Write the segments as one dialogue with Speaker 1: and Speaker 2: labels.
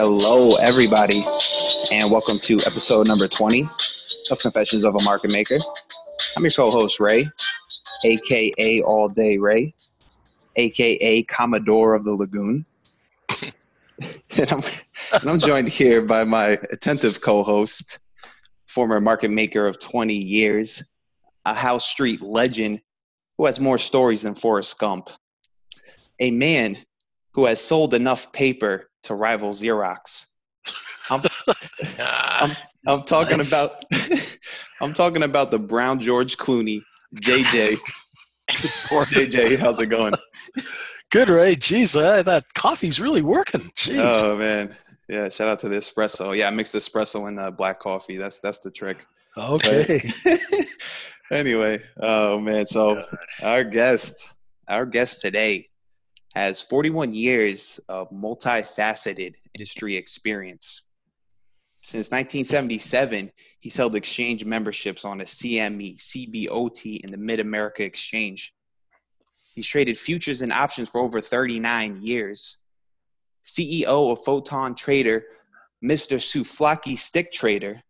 Speaker 1: Hello, everybody, and welcome to episode number 20 of Confessions of a Market Maker. I'm your co host, Ray, aka All Day Ray, aka Commodore of the Lagoon. and, I'm, and I'm joined here by my attentive co host, former market maker of 20 years, a House Street legend who has more stories than Forrest Gump, a man who has sold enough paper to rival Xerox. I'm, I'm, I'm talking
Speaker 2: Nice.
Speaker 1: about I'm talking about the Brown George Clooney, JJ. JJ, how's it going?
Speaker 2: Good, Ray. Jeez, uh, that coffee's really working. Jeez.
Speaker 1: Oh man, yeah. Shout out to the espresso. Yeah, I mixed espresso and uh, black coffee. That's that's the trick.
Speaker 2: okay.
Speaker 1: anyway, oh man. So our guest, our guest today, has 41 years of multifaceted industry experience. Since 1977, he's held exchange memberships on the CME, CBOT, and the Mid America Exchange. He's traded futures and options for over 39 years. CEO of Photon Trader, Mr. Souvlaki Stick Trader.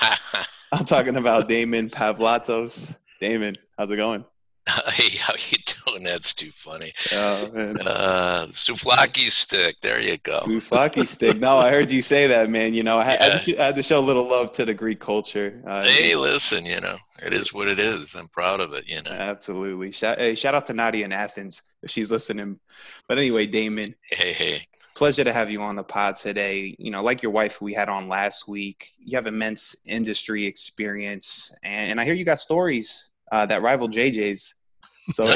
Speaker 1: I'm talking about Damon Pavlatos. Damon, how's it going?
Speaker 3: hey, how you doing? That's too funny.
Speaker 1: Oh.
Speaker 3: Uh, souvlaki stick. There you go.
Speaker 1: Souvlaki stick. No, I heard you say that, man. You know, I, had, I, had to, I had to show a little love to the Greek culture. Uh,
Speaker 3: Hey, listen, you know, it is what it is. I'm proud of it, you know.
Speaker 1: Absolutely. Shout, hey, shout out to Nadia in Athens if she's listening. But anyway, Damon,
Speaker 3: Hey, hey.
Speaker 1: pleasure to have you on the pod today. You know, like your wife we had on last week, you have immense industry experience, and, and I hear you got stories uh, that rival JJ's. So,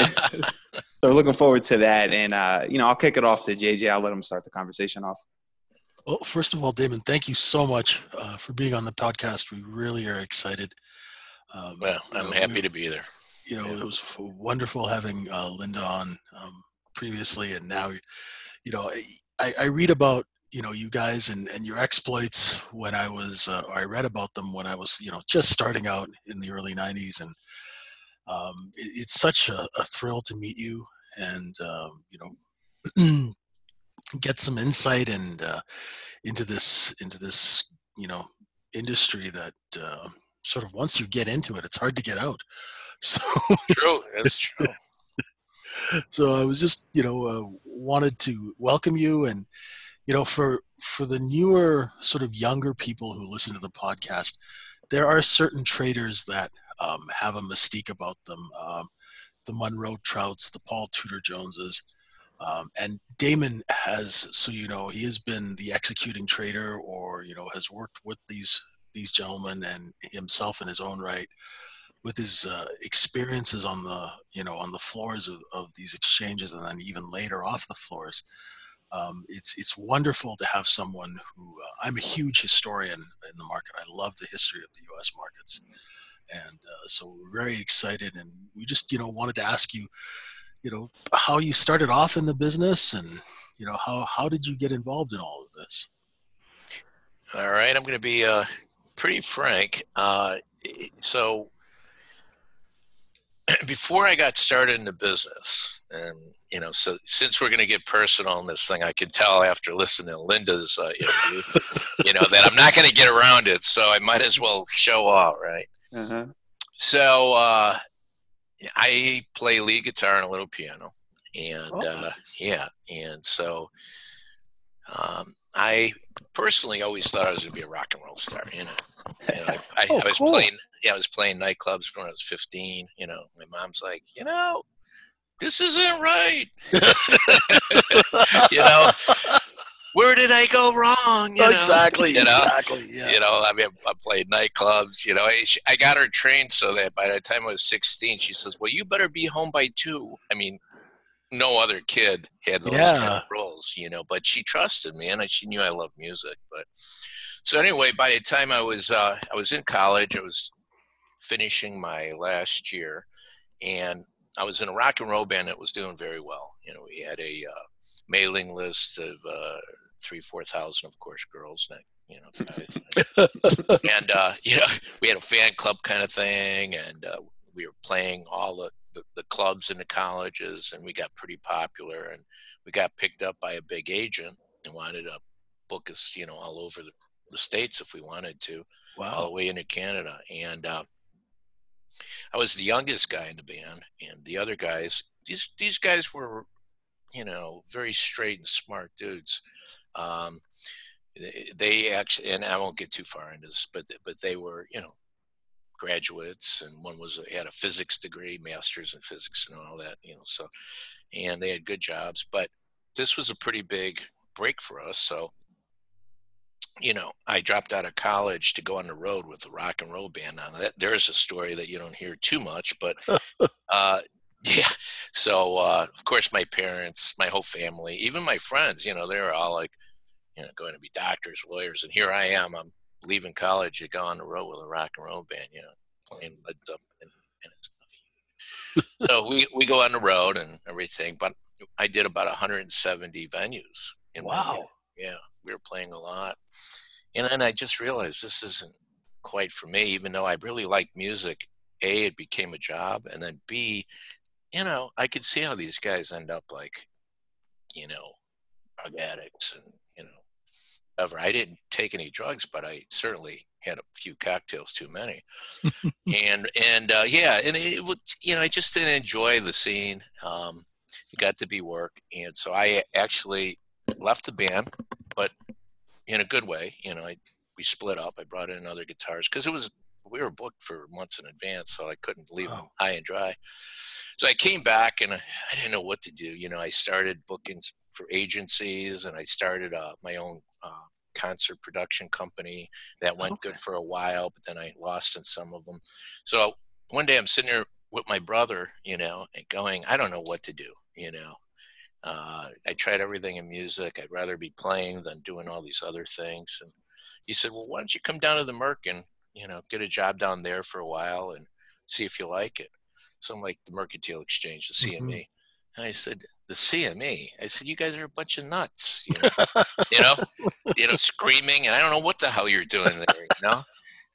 Speaker 1: so we're looking forward to that. And uh, you know, I'll kick it off to JJ. I'll let him start the conversation off.
Speaker 2: Well, first of all, Damon, thank you so much uh, for being on the podcast. We really are excited. Um,
Speaker 3: Well, I'm
Speaker 2: know,
Speaker 3: happy
Speaker 2: we-
Speaker 3: to be there.
Speaker 2: You know, it was f- wonderful having uh, Linda on um, previously, and now, you know, I, I read about you know you guys and, and your exploits when I was, uh, I read about them when I was, you know, just starting out in the early '90s, and um, it, it's such a, a thrill to meet you and um, you know get some insight and uh, into this into this you know industry that uh, sort of once you get into it it's hard to get out so
Speaker 3: True. That's true.
Speaker 2: so i was just you know uh, wanted to welcome you and you know for for the newer sort of younger people who listen to the podcast there are certain traders that um, have a mystique about them um, the monroe trouts the paul tudor joneses um, and damon has so you know he has been the executing trader or you know has worked with these these gentlemen and himself in his own right with his uh, experiences on the you know on the floors of, of these exchanges and then even later off the floors um, it's it's wonderful to have someone who uh, I'm a huge historian in the market. I love the history of the U.S. markets, and uh, so we're very excited. And we just you know wanted to ask you, you know, how you started off in the business, and you know how how did you get involved in all of this?
Speaker 3: All right. I'm going to be uh, pretty frank. Uh, so, before I got started in the business, and you know, so since we're going to get personal on this thing, I can tell after listening to Linda's uh, interview, you know, that I'm not going to get around it. So I might as well show off right?
Speaker 1: Uh-huh.
Speaker 3: So uh, I play lead guitar and a little piano, and
Speaker 2: Oh,
Speaker 3: uh, yeah, and so um, I personally always thought I was going to be a rock and roll star. You know, you know, I, I,
Speaker 2: Oh,
Speaker 3: I was
Speaker 2: cool.
Speaker 3: playing. Yeah, I was playing nightclubs when I was 15. You know, my mom's like, you know, this isn't right. you know, where did I go wrong? You know?
Speaker 2: exactly,
Speaker 3: you know?
Speaker 2: exactly. Yeah.
Speaker 3: You know, I mean, I played nightclubs. You know, I, got her trained so that by the time I was 16, she says, "Well, you better be home by two. I mean, no other kid had those kind of rules, you know. But she trusted me, and I, she knew I loved music. But so anyway, by the time I was uh, I was in college, I was finishing my last year, and I was in a rock and roll band that was doing very well. You know, we had a uh, mailing list of uh, three, four thousand, of course, girls. Not, you know, and uh, you know, we had a fan club kind of thing, and uh, we were playing all the, the, the clubs in the colleges, and we got pretty popular. And we got picked up by a big agent and wanted to book us, you know, all over the, the states if we wanted to,
Speaker 2: Wow.
Speaker 3: all the way into Canada. And uh, I was the youngest guy in the band, and the other guys, these these guys were, you know, very straight and smart dudes. Um, they, they actually, and I won't get too far into this, but but they were, you know, graduates, and one was had a physics degree, masters in physics, and all that, you know. So, and they had good jobs, but this was a pretty big break for us. So, you know, I dropped out of college to go on the road with a rock and roll band. Now, that, there's a story that you don't hear too much, but uh, yeah. So, uh, of course, my parents, my whole family, even my friends, you know, they were all like, you know, going to be doctors, lawyers, and here I am. I'm leaving college to go on the road with a rock and roll band, you know, playing Led Zeppelin and, and stuff. so we we go on the road and everything, but I did about 170 venues. In
Speaker 2: Wow.
Speaker 3: Yeah, we were playing a lot, and then I just realized this isn't quite for me. Even though I really liked music, a it became a job, and then b, you know, I could see how these guys end up like, you know, drug addicts and you know, whatever. I didn't take any drugs, but I certainly had a few cocktails too many, and and uh, yeah, and it would you know I just didn't enjoy the scene. Um, it got to be work, and so I actually left the band, but in a good way. You know, I we split up. I brought in other guitars because it was we were booked for months in advance, so I couldn't leave them high and dry. So I came back and I, I didn't know what to do. You know, I started booking for agencies and I started uh, my own uh, concert production company that went good for a while, but then I lost in some of them. So one day I'm sitting there with my brother, you know, and going, I don't know what to do, you know. Uh, I tried everything in music. I'd rather be playing than doing all these other things. And he said, Well, why don't you come down to the Merc and, you know, get a job down there for a while and see if you like it? So I'm like, the Mercantile Exchange, the CME.
Speaker 2: Mhm.
Speaker 3: And I said, The CME? I said, You guys are a bunch of nuts, you know, you know, you know, screaming. And I don't know what the hell you're doing there, you know,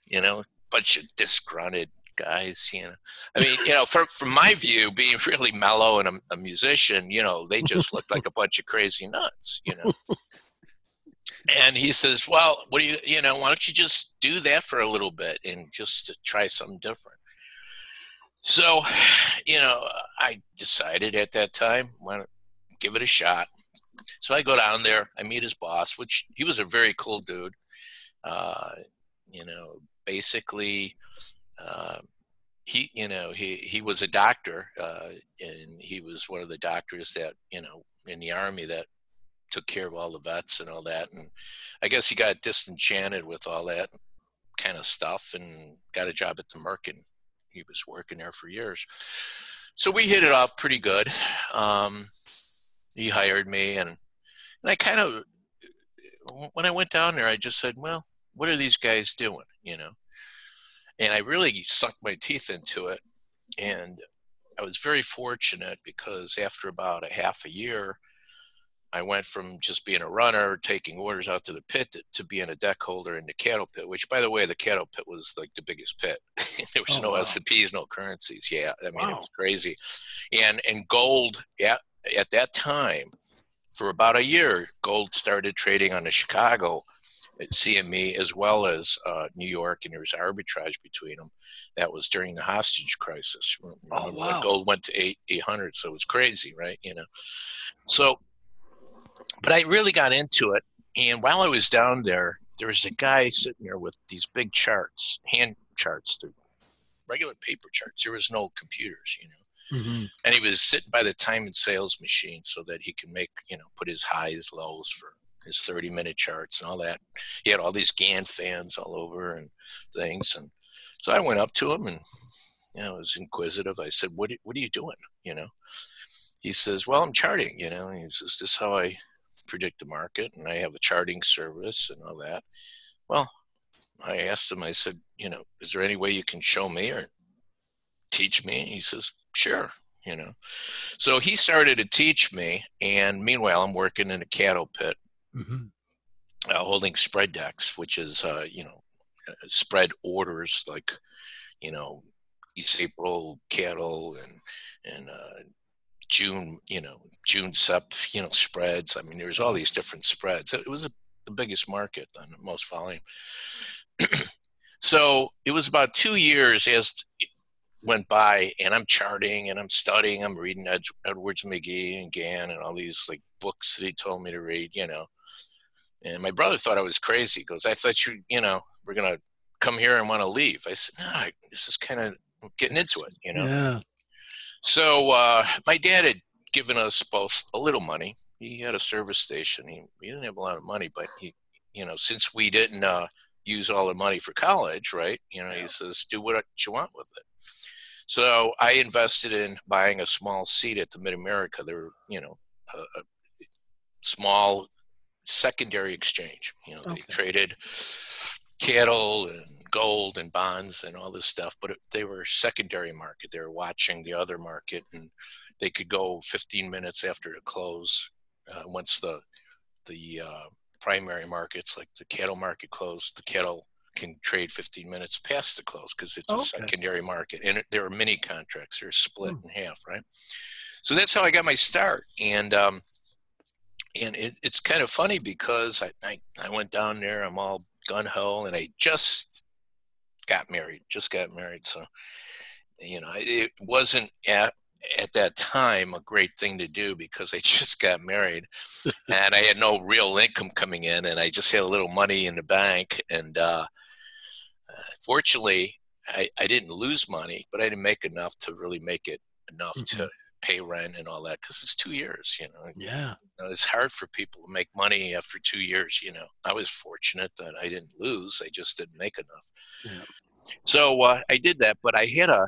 Speaker 3: you know, bunch of disgruntled guys, you know. I mean, you know, from from my view, being really mellow and a, a musician, you know, they just looked like a bunch of crazy nuts, you know. And he says, "Well, what do you, you know, why don't you just do that for a little bit and just to try something different?" So, you know, I decided at that time, why give it a shot. So I go down there, I meet his boss, which he was a very cool dude. Uh, you know, basically, uh, he, you know, he he was a doctor, uh, and he was one of the doctors that, you know, in the army that took care of all the vets and all that. And I guess he got disenchanted with all that kind of stuff and got a job at the Merc, and he was working there for years. So we hit it off pretty good. Um, he hired me, and, and I kind of, when I went down there, I just said, well, what are these guys doing? You know? And I really sucked my teeth into it. And I was very fortunate because after about a half a year, I went from just being a runner, taking orders out to the pit, to, to being a deck holder in the cattle pit. Which, by the way, the cattle pit was like the biggest pit. there was
Speaker 2: Oh,
Speaker 3: no
Speaker 2: wow.
Speaker 3: P's, no currencies. Yeah, I mean it was crazy. And and gold at at that time, for about a year, gold started trading on the Chicago at CME as well as uh, New York, and there was arbitrage between them. That was during the hostage crisis. Remember when
Speaker 2: wow.
Speaker 3: Gold went to eight eight hundred, so it was crazy, right? You know. So, but I really got into it, and while I was down there, there was a guy sitting there with these big charts, hand charts, regular paper charts. There was no computers, you know?
Speaker 2: Mhm.
Speaker 3: and he was sitting by the time and sales machine so that he can make you know put his highs lows for his 30 minute charts and all that. He had all these Gann fans all over and things and so i went up to him and you know I was inquisitive. I said what, what are you doing? You know? He says well i'm charting you know? And he says this is how i predict the market and i have a charting service and all that. Well i asked him i said you know is there any way you can show me or teach me? He says sure you know. So he started to teach me and meanwhile i'm working in a cattle pit
Speaker 2: Mhm.
Speaker 3: uh, holding spread decks which is uh, you know uh, spread orders like you know east april cattle and and uh, june you know june sep you know spreads i mean there was all these different spreads it was a the biggest market and most volume. so it was about two years as it went by, and I'm charting and I'm studying. I'm reading Ed, Edwards Magee and Gann and all these like books that he told me to read, you know. And my brother thought I was crazy. He goes, I thought you, you know, we're gonna come here and want to leave. I said, no, this is kind of getting into it, you know.
Speaker 2: Yeah.
Speaker 3: So uh, my dad had given us both a little money. He had a service station. He, he didn't have a lot of money, but he, you know, since we didn't uh, use all the money for college, right? You know, he says, do what you want with it. So I invested in buying a small seat at the Mid America. They were, you know, a, a, small secondary exchange. You know, okay. they traded cattle and gold and bonds and all this stuff, but it, they were secondary market. They were watching the other market, and they could go 15 minutes after the close uh, once the the uh, primary markets like the cattle market closed. The cattle can trade 15 minutes past the close because it's okay. a secondary market, and it, there are mini contracts. They're split hmm. in half, right? So that's how I got my start, and um, and it, it's kind of funny because I, I, I went down there. I'm all gun ho, and I just got married. Just got married, so you know it wasn't at at that time a great thing to do because I just got married and I had no real income coming in and I just had a little money in the bank and uh, fortunately I, I didn't lose money but I didn't make enough to really make it enough mm-hmm. to pay rent and all that because it's two years you know
Speaker 2: yeah.
Speaker 3: you know, it's hard for people to make money after two years you know. I was fortunate that i didn't lose i just didn't make enough. Yeah. so uh, i did that but i had a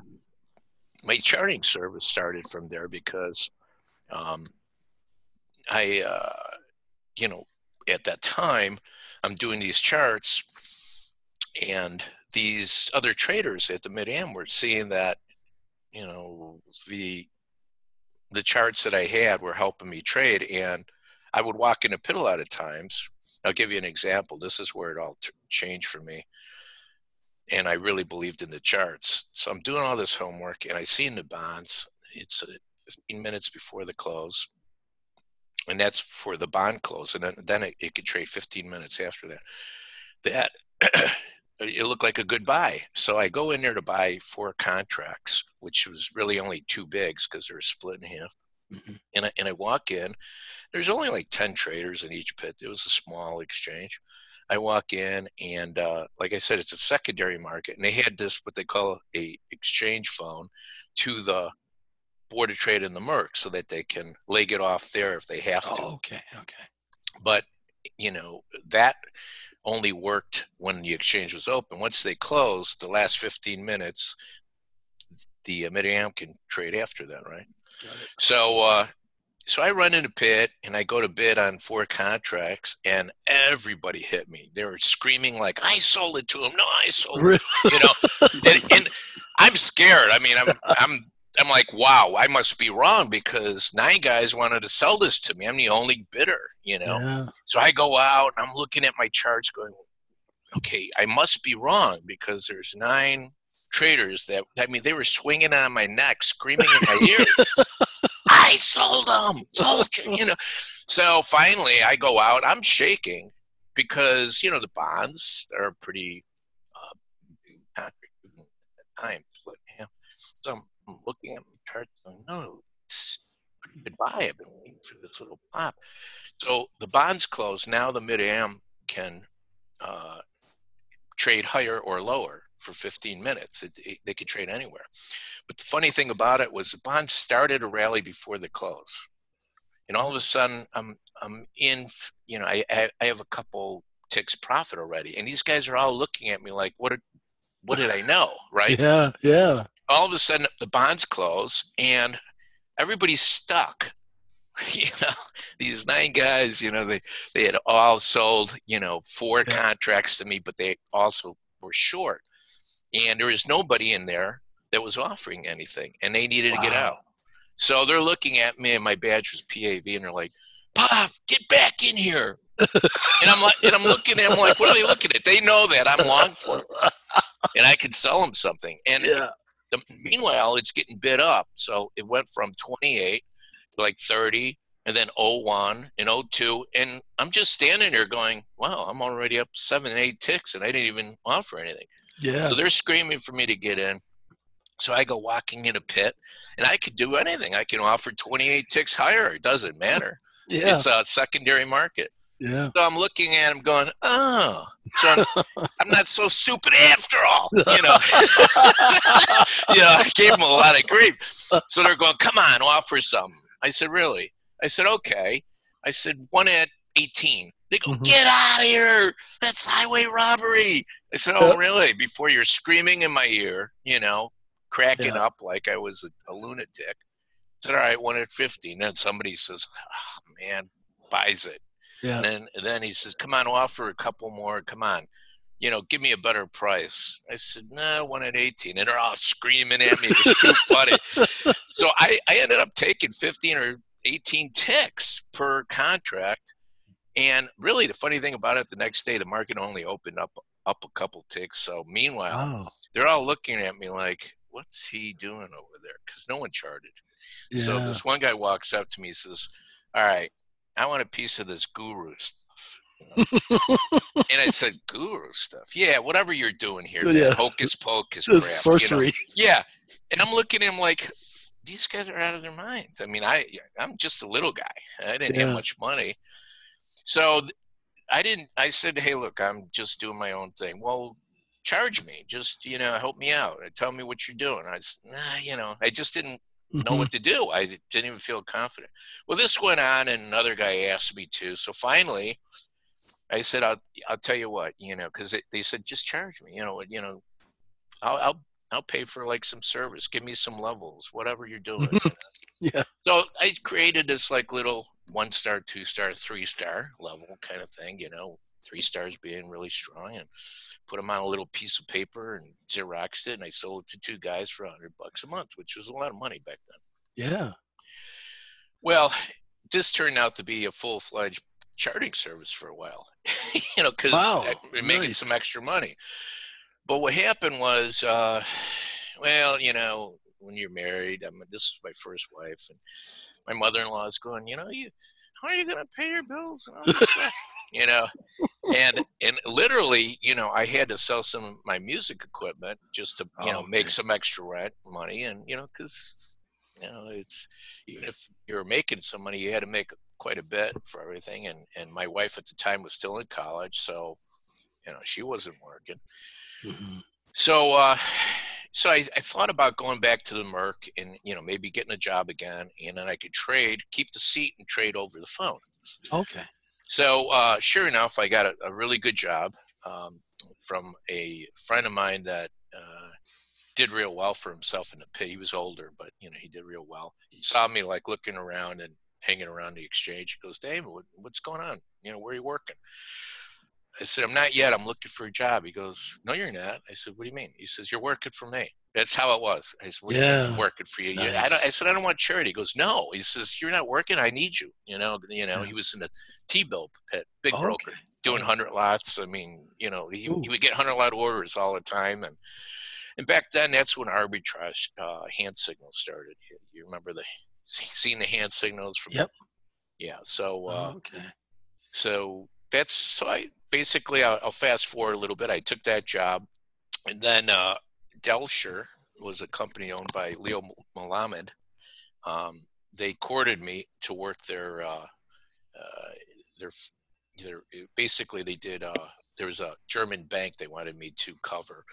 Speaker 3: my charting service started from there because um, i uh, you know at that time i'm doing these charts and these other traders at the mid-am were seeing that you know the the charts that I had were helping me trade. And I would walk in a pit a lot of times. I'll give you an example. This is where it all t- changed for me. And I really believed in the charts. So I'm doing all this homework and I see in the bonds, it's uh, 15 minutes before the close. And that's for the bond close. And then, then it, it could trade 15 minutes after that. That it looked like a good buy. So I go in there to buy four contracts, which was really only two bigs because they were split in half. Mm-hmm. And, I, and I walk in, there's only like 10 traders in each pit. It was a small exchange. I walk in and uh, like I said, it's a secondary market and they had this, what they call a exchange phone to the board of trade in the Merc so that they can leg it off there if they have to.
Speaker 2: Oh, okay. Okay.
Speaker 3: But you know, that only worked when the exchange was open. Once they closed, the last 15 minutes, the uh, mid-am can trade after that, right? So, uh, so I run into pit and I go to bid on four contracts, and everybody hit me. They were screaming like, "I sold it to him! No, I sold it!" You know, and, and I'm scared. I mean, I'm I'm I'm like, wow, I must be wrong because nine guys wanted to sell this to me. I'm the only bidder, you know. Yeah. So I go out, I'm looking at my charts, going, okay, I must be wrong because there's nine traders that I mean they were swinging on my neck, screaming in my ear. I sold them, sold you know. So finally, I go out. I'm shaking because you know the bonds are pretty uh, time. But yeah, so I'm looking at my chart going, no, it's goodbye. I've been waiting for this little pop. So the bonds close. Now the mid-am can uh, trade higher or lower for 15 minutes. It, it, they could trade anywhere. But the funny thing about it was the bonds started a rally before the close. And all of a sudden, I'm I'm in. You know, I I have a couple ticks profit already, and these guys are all looking at me like, "What? What did I know?" Right?
Speaker 2: Yeah, yeah
Speaker 3: all of a sudden the bonds close and everybody's stuck you know these nine guys you know they they had all sold you know four yeah. contracts to me but they also were short and there was nobody in there that was offering anything and they needed wow. to get out so they're looking at me and my badge was pav and they're like Pop, get back in here and i'm like and i'm looking at them like what are they looking at they know that i'm long for and i can sell them something and yeah. The, meanwhile, it's getting bid up. So it went from 28 to like 30 and then 01 and 02. And I'm just standing there going, wow, I'm already up seven, eight ticks, and I didn't even offer anything.
Speaker 2: Yeah.
Speaker 3: So they're screaming for me to get in. So I go walking in a pit, and I could do anything. I can offer 28 ticks higher. It doesn't matter.
Speaker 2: Yeah.
Speaker 3: It's a secondary market.
Speaker 2: Yeah.
Speaker 3: So I'm looking at him going, oh, so I'm, I'm not so stupid after all. You know, you know, I gave him a lot of grief. So they're going, come on, offer something. I said, really? I said, okay. I said, one at 18. They go,
Speaker 2: Mhm.
Speaker 3: get out of here. That's highway robbery. I said, oh, really? Before you're screaming in my ear, you know, cracking
Speaker 2: Yeah.
Speaker 3: up like I was a, a lunatic. I said, all right, one at 15. And then somebody says, oh, man, buys it.
Speaker 2: Yeah.
Speaker 3: And then, and then he says, come on, offer a couple more. Come on. You know, give me a better price. I said, no, one at 18. And they're all screaming at me. It was too funny. So I, I ended up taking 15 or 18 ticks per contract. And really, the funny thing about it, the next day, the market only opened up up a couple ticks. So meanwhile,
Speaker 2: Wow.
Speaker 3: they're all looking at me like, what's he doing over there? Because no one charted.
Speaker 2: Yeah.
Speaker 3: So this one guy walks up to me and says, All right, I want a piece of this guru stuff. you know? and I said, Guru stuff? Yeah, whatever you're doing here. Man.
Speaker 2: yeah.
Speaker 3: Hocus pocus. Crap, you know?
Speaker 2: sorcery.
Speaker 3: Yeah. And I'm looking at him like, these guys are out of their minds. I mean, I I'm just a little guy. I didn't
Speaker 2: Yeah.
Speaker 3: have much money. So I didn't I said, Hey, look, I'm just doing my own thing. Well, charge me. Just, you know, help me out. Tell me what you're doing. I s nah, you know, I just didn't know
Speaker 2: Mhm.
Speaker 3: what to do. I didn't even feel confident. Well, this went on, and another guy asked me to. So finally, I said, "I'll I'll tell you what, you know, because they said just charge me, you know, you know, I'll I'll I'll pay for like some service. Give me some levels, whatever you're doing."
Speaker 2: Yeah.
Speaker 3: So I created this like little one star, two star, three star level kind of thing, you know, three stars being really strong and put them on a little piece of paper and Xeroxed it. And I sold it to two guys for a hundred bucks a month, which was a lot of money back then.
Speaker 2: Yeah.
Speaker 3: Well, this turned out to be a full fledged charting service for a while, you know, because
Speaker 2: Wow,
Speaker 3: we're making
Speaker 2: nice.
Speaker 3: some extra money. But what happened was, uh, well, you know, when you're married, I mean, this is my first wife, and my mother-in-law is going, you know, you how are you going to pay your bills and all this stuff, you know, and and literally, you know, I had to sell some of my music equipment just to you know
Speaker 2: Oh,
Speaker 3: make
Speaker 2: okay.
Speaker 3: some extra rent money, and you know, because you know, it's even if you were making some money, you had to make quite a bit for everything, and and my wife at the time was still in college, so you know, she wasn't working.
Speaker 2: Mhm.
Speaker 3: So, uh, so I, I thought about going back to the Merc and you know maybe getting a job again, and then I could trade, keep the seat, and trade over the phone.
Speaker 2: Okay.
Speaker 3: So, uh, sure enough, I got a, a really good job um, from a friend of mine that uh, did real well for himself in the pit. He was older, but you know he did real well. He saw me like looking around and hanging around the exchange. He goes, "David, what, what's going on? You know, where are you working?" I said, I'm not yet. I'm looking for a job. He goes, No, you're not. I said, What do you mean? He says, You're working for me. That's how it was. I said, what do mean
Speaker 2: Yeah.
Speaker 3: Working for you. You- I, don't, I said, I don't want charity. He goes, No. He says, You're not working. I need you. You know, you know,
Speaker 2: Yeah.
Speaker 3: he was in the T bill pit, big broker,
Speaker 2: Okay.
Speaker 3: doing hundred lots. I mean, you know, he,
Speaker 2: Ooh.
Speaker 3: he would get hundred lot orders all the time. And and back then that's when arbitrage uh, hand signals started. You, you remember the seeing the hand signals from
Speaker 2: Yep.
Speaker 3: yeah. So uh,
Speaker 2: Oh, okay.
Speaker 3: so that's so I basically I'll, I'll fast forward a little bit. I took that job, and then uh, Dellsher was a company owned by Leo Melamed. Um, they courted me to work their uh, uh, their their basically they did. Uh, there was a German bank they wanted me to cover.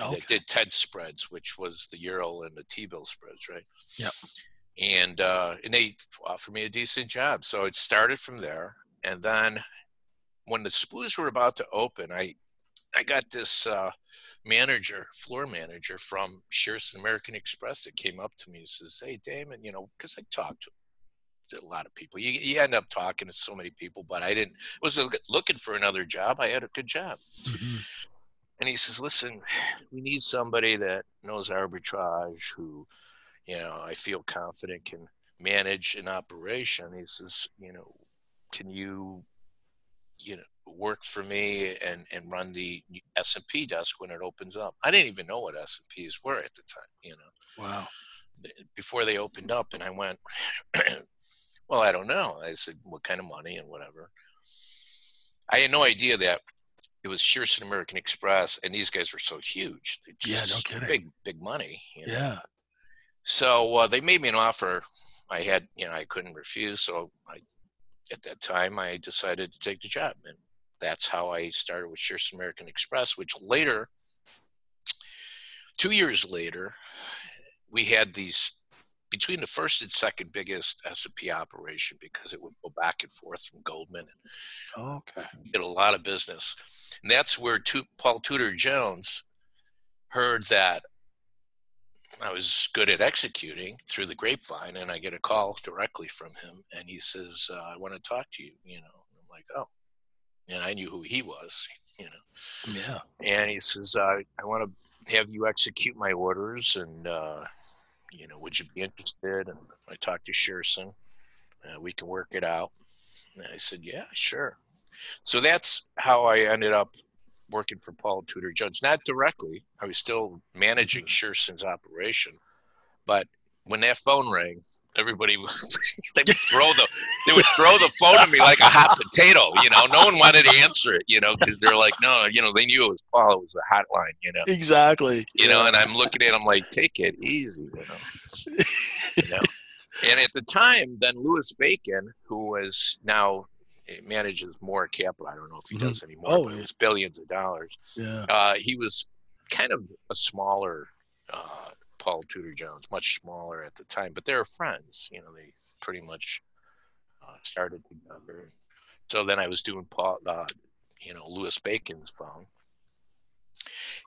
Speaker 2: Okay.
Speaker 3: That did TED spreads, which was the euro and the T bill spreads, right?
Speaker 2: Yep.
Speaker 3: And uh, and they offered me a decent job, so it started from there. And then when the spoos were about to open, I I got this uh, manager, floor manager from Shearson American Express that came up to me and says, "Hey, Damon, you know, because I talked to a lot of people. You, you end up talking to so many people, but I didn't wasn't looking for another job. I had a good job."
Speaker 2: Mhm.
Speaker 3: and he says, "Listen, we need somebody that knows arbitrage, who, you know, I feel confident can manage an operation." He says, "You know, can you, you know, work for me and and run the S and P desk when it opens up?" I didn't even know what S and Ps were at the time, you know
Speaker 2: Wow.
Speaker 3: before they opened up and I went, Well, I don't know. I said, what kind of money and whatever. I had no idea that it was Shearson American Express, and these guys were so huge.
Speaker 2: Yeah, no kidding.
Speaker 3: Big, big money. you know.
Speaker 2: Yeah.
Speaker 3: So uh, they made me an offer. I had, you know, I couldn't refuse. So I, at that time, I decided to take the job, and that's how I started with Shearson American Express. Which later, two years later, we had these between the first and second biggest S&P operation because it would go back and forth from Goldman and
Speaker 2: Okay.
Speaker 3: did a lot of business. And that's where Paul Tudor Jones heard that I was good at executing through the grapevine, and I get a call directly from him, and he says, uh, "I want to talk to you." You know, I'm like, "Oh," and I knew who he was. You know,
Speaker 2: Yeah.
Speaker 3: and he says, uh, "I want to have you execute my orders, and uh, you know, would you be interested?" And I talked to Shearson. Uh, we can work it out. And I said, "Yeah, sure." So that's how I ended up working for Paul Tudor Jones. Not directly; I was still managing mm-hmm. Shearson's operation, but when that phone rang, everybody would they would throw the they would throw the phone at me like a hot potato. You know, no one wanted to answer it. You know, because they're like, no, you know, they knew it was Paul. It was a hotline. You know,
Speaker 2: Exactly.
Speaker 3: you know, and I'm looking at him like, take it easy. You know, you know. And at the time, then Louis Bacon, who was now eh, manages more capital. I don't know if he
Speaker 2: Mhm.
Speaker 3: does anymore,
Speaker 2: Oh,
Speaker 3: but
Speaker 2: yeah.
Speaker 3: it was billions of dollars
Speaker 2: Yeah.
Speaker 3: uh, he was kind of a smaller uh, Paul Tudor Jones, much smaller at the time, but they were friends. You know, they pretty much uh, started together. So then I was doing Paul, uh, you know, Louis Bacon's phone,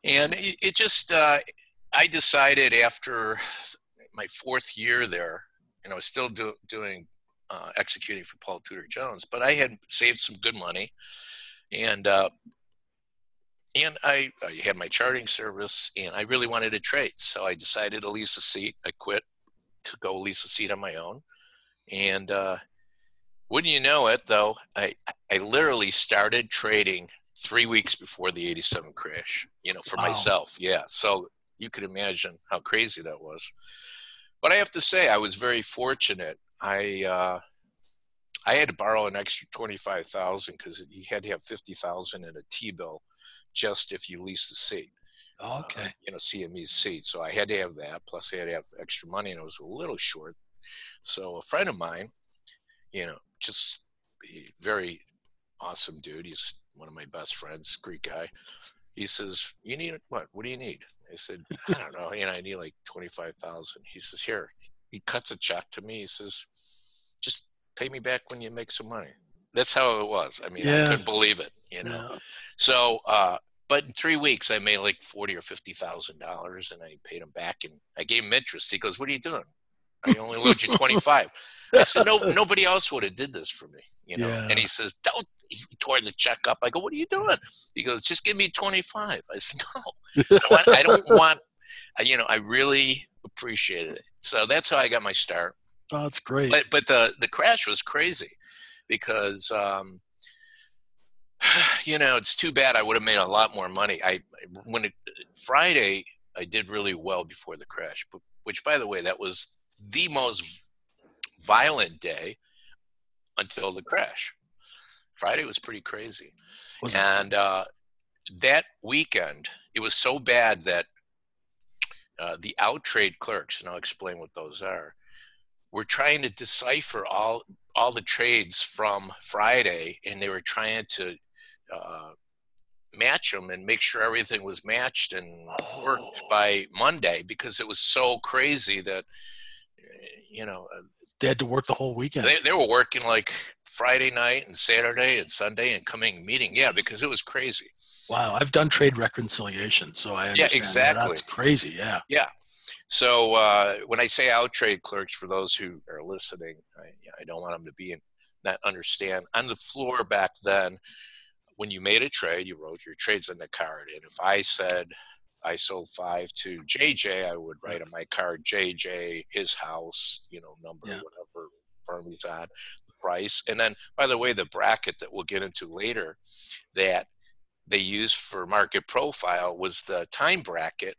Speaker 3: and it, it just uh, I decided after my fourth year there, and I was still do, doing uh, executing for Paul Tudor Jones, but I had saved some good money, and uh, and I, I had my charting service and I really wanted to trade. So I decided to lease a seat. I quit to go lease a seat on my own. And uh, wouldn't you know it, though, I, I literally started trading three weeks before the 87 crash, you know, for
Speaker 2: Wow.
Speaker 3: myself. Yeah. So you could imagine how crazy that was. But I have to say, I was very fortunate. I, uh, I had to borrow an extra 25,000 because you had to have 50,000 in a T-bill just if you lease the seat. uh,
Speaker 2: Okay.
Speaker 3: you know, CME's seat. So I had to have that. Plus, I had to have extra money, and I was a little short. So a friend of mine, you know, just a very awesome dude. He's one of my best friends, Greek guy. He says, "You need what? What do you need?" I said, "I don't know. You know, I need like twenty five thousand. He says, "Here." He cuts a check to me. He says, "Just pay me back when you make some money." That's how it was. I mean,
Speaker 2: Yeah.
Speaker 3: I couldn't believe it. You know.
Speaker 2: Yeah.
Speaker 3: So, uh, but in three weeks, I made like forty or fifty thousand dollars, and I paid him back, and I gave him interest. He goes, "What are you doing? I only loaned you twenty five. I said, "No, nobody else would have did this for me, you know."
Speaker 2: Yeah.
Speaker 3: And he says, "Don't." He tore the check up. I go, "What are you doing?" He goes, "Just give me 25. I said, "No, I don't want. I don't want you know, I really appreciated it. So that's how I got my start.
Speaker 2: Oh, that's great.
Speaker 3: but but the the crash was crazy because um you know it's too bad i would have made a lot more money. I when it friday i did really well before the crash but which by the way that was the most violent day until the crash. Friday was pretty crazy.
Speaker 2: Was
Speaker 3: and uh, that weekend it was so bad that uh, the out trade clerks and i'll explain what those are were trying to decipher all all the trades from friday and they were trying to uh, match them and make sure everything was matched and worked
Speaker 2: Oh.
Speaker 3: by monday because it was so crazy that uh, you know
Speaker 2: They had to work the whole weekend.
Speaker 3: they, they were working like friday night and saturday and sunday and coming meeting yeah because it was crazy
Speaker 2: wow, I've done trade reconciliation, so I understand. that.
Speaker 3: exactly.
Speaker 2: That's crazy. Yeah. Yeah.
Speaker 3: So uh, when I say out trade clerks, for those who are listening, I, I don't want them to be in, not understand. On the floor back then, when you made a trade, you wrote your trades in the card, and if I said I sold five to JJ, I would write on my card JJ, his house, you know, number,
Speaker 2: Yeah.
Speaker 3: whatever firm he's on, price, and then by the way, the bracket that we'll get into later, that they used for market profile was the time bracket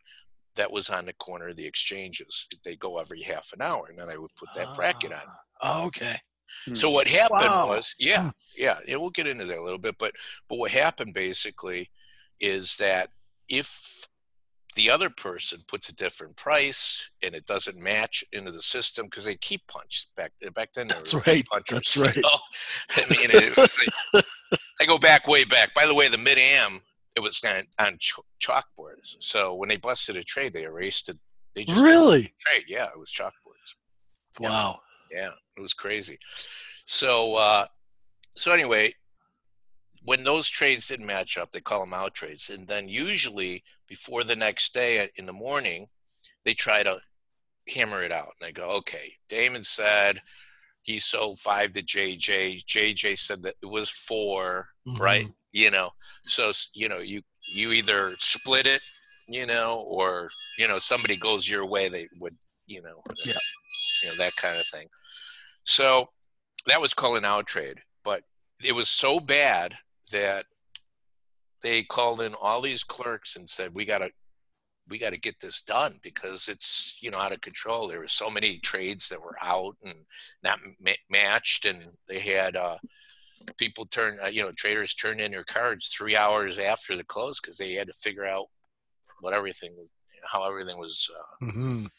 Speaker 3: that was on the corner of the exchanges. They go every half an hour, and then I would put that bracket on.
Speaker 2: Ah, okay.
Speaker 3: So what happened
Speaker 2: Wow.
Speaker 3: was, yeah, yeah, yeah, we'll get into that a little bit, but but what happened basically is that if the other person puts a different price and it doesn't match into the system because they keep punch back back then.
Speaker 2: That's right,
Speaker 3: punchers,
Speaker 2: that's
Speaker 3: you
Speaker 2: right.
Speaker 3: know? I mean, it like, I go back way back. By the way, the mid am it was on, on ch- chalkboards. So when they busted a trade, they erased it. They just
Speaker 2: Really?
Speaker 3: trade. Yeah, it was chalkboards. Yeah.
Speaker 2: Wow.
Speaker 3: Yeah, it was crazy. So, uh, so anyway, when those trades didn't match up, they call them out trades, and then usually before the next day in the morning, they try to hammer it out. And they go, okay, Damon said he sold five to JJ. JJ said that it was 4 right?
Speaker 2: Mhm.
Speaker 3: You know, so you know you you either split it, you know, or you know somebody goes your way, they would, you know,
Speaker 2: Yeah.
Speaker 3: you know that kind of thing. So that was called an out trade, but it was so bad that they called in all these clerks and said, "We gotta, we gotta get this done because it's you know out of control." There were so many trades that were out and not ma- matched, and they had uh, people turn, uh, you know, traders turned in their cards three hours after the close because they had to figure out what everything, how everything was. Uh,
Speaker 2: Mhm.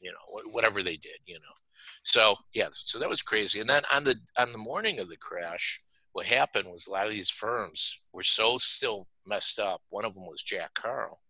Speaker 3: you know wh- whatever they did you know so yeah so that was crazy and then on the on the morning of the crash what happened was a lot of these firms were so still messed up one of them was jack carl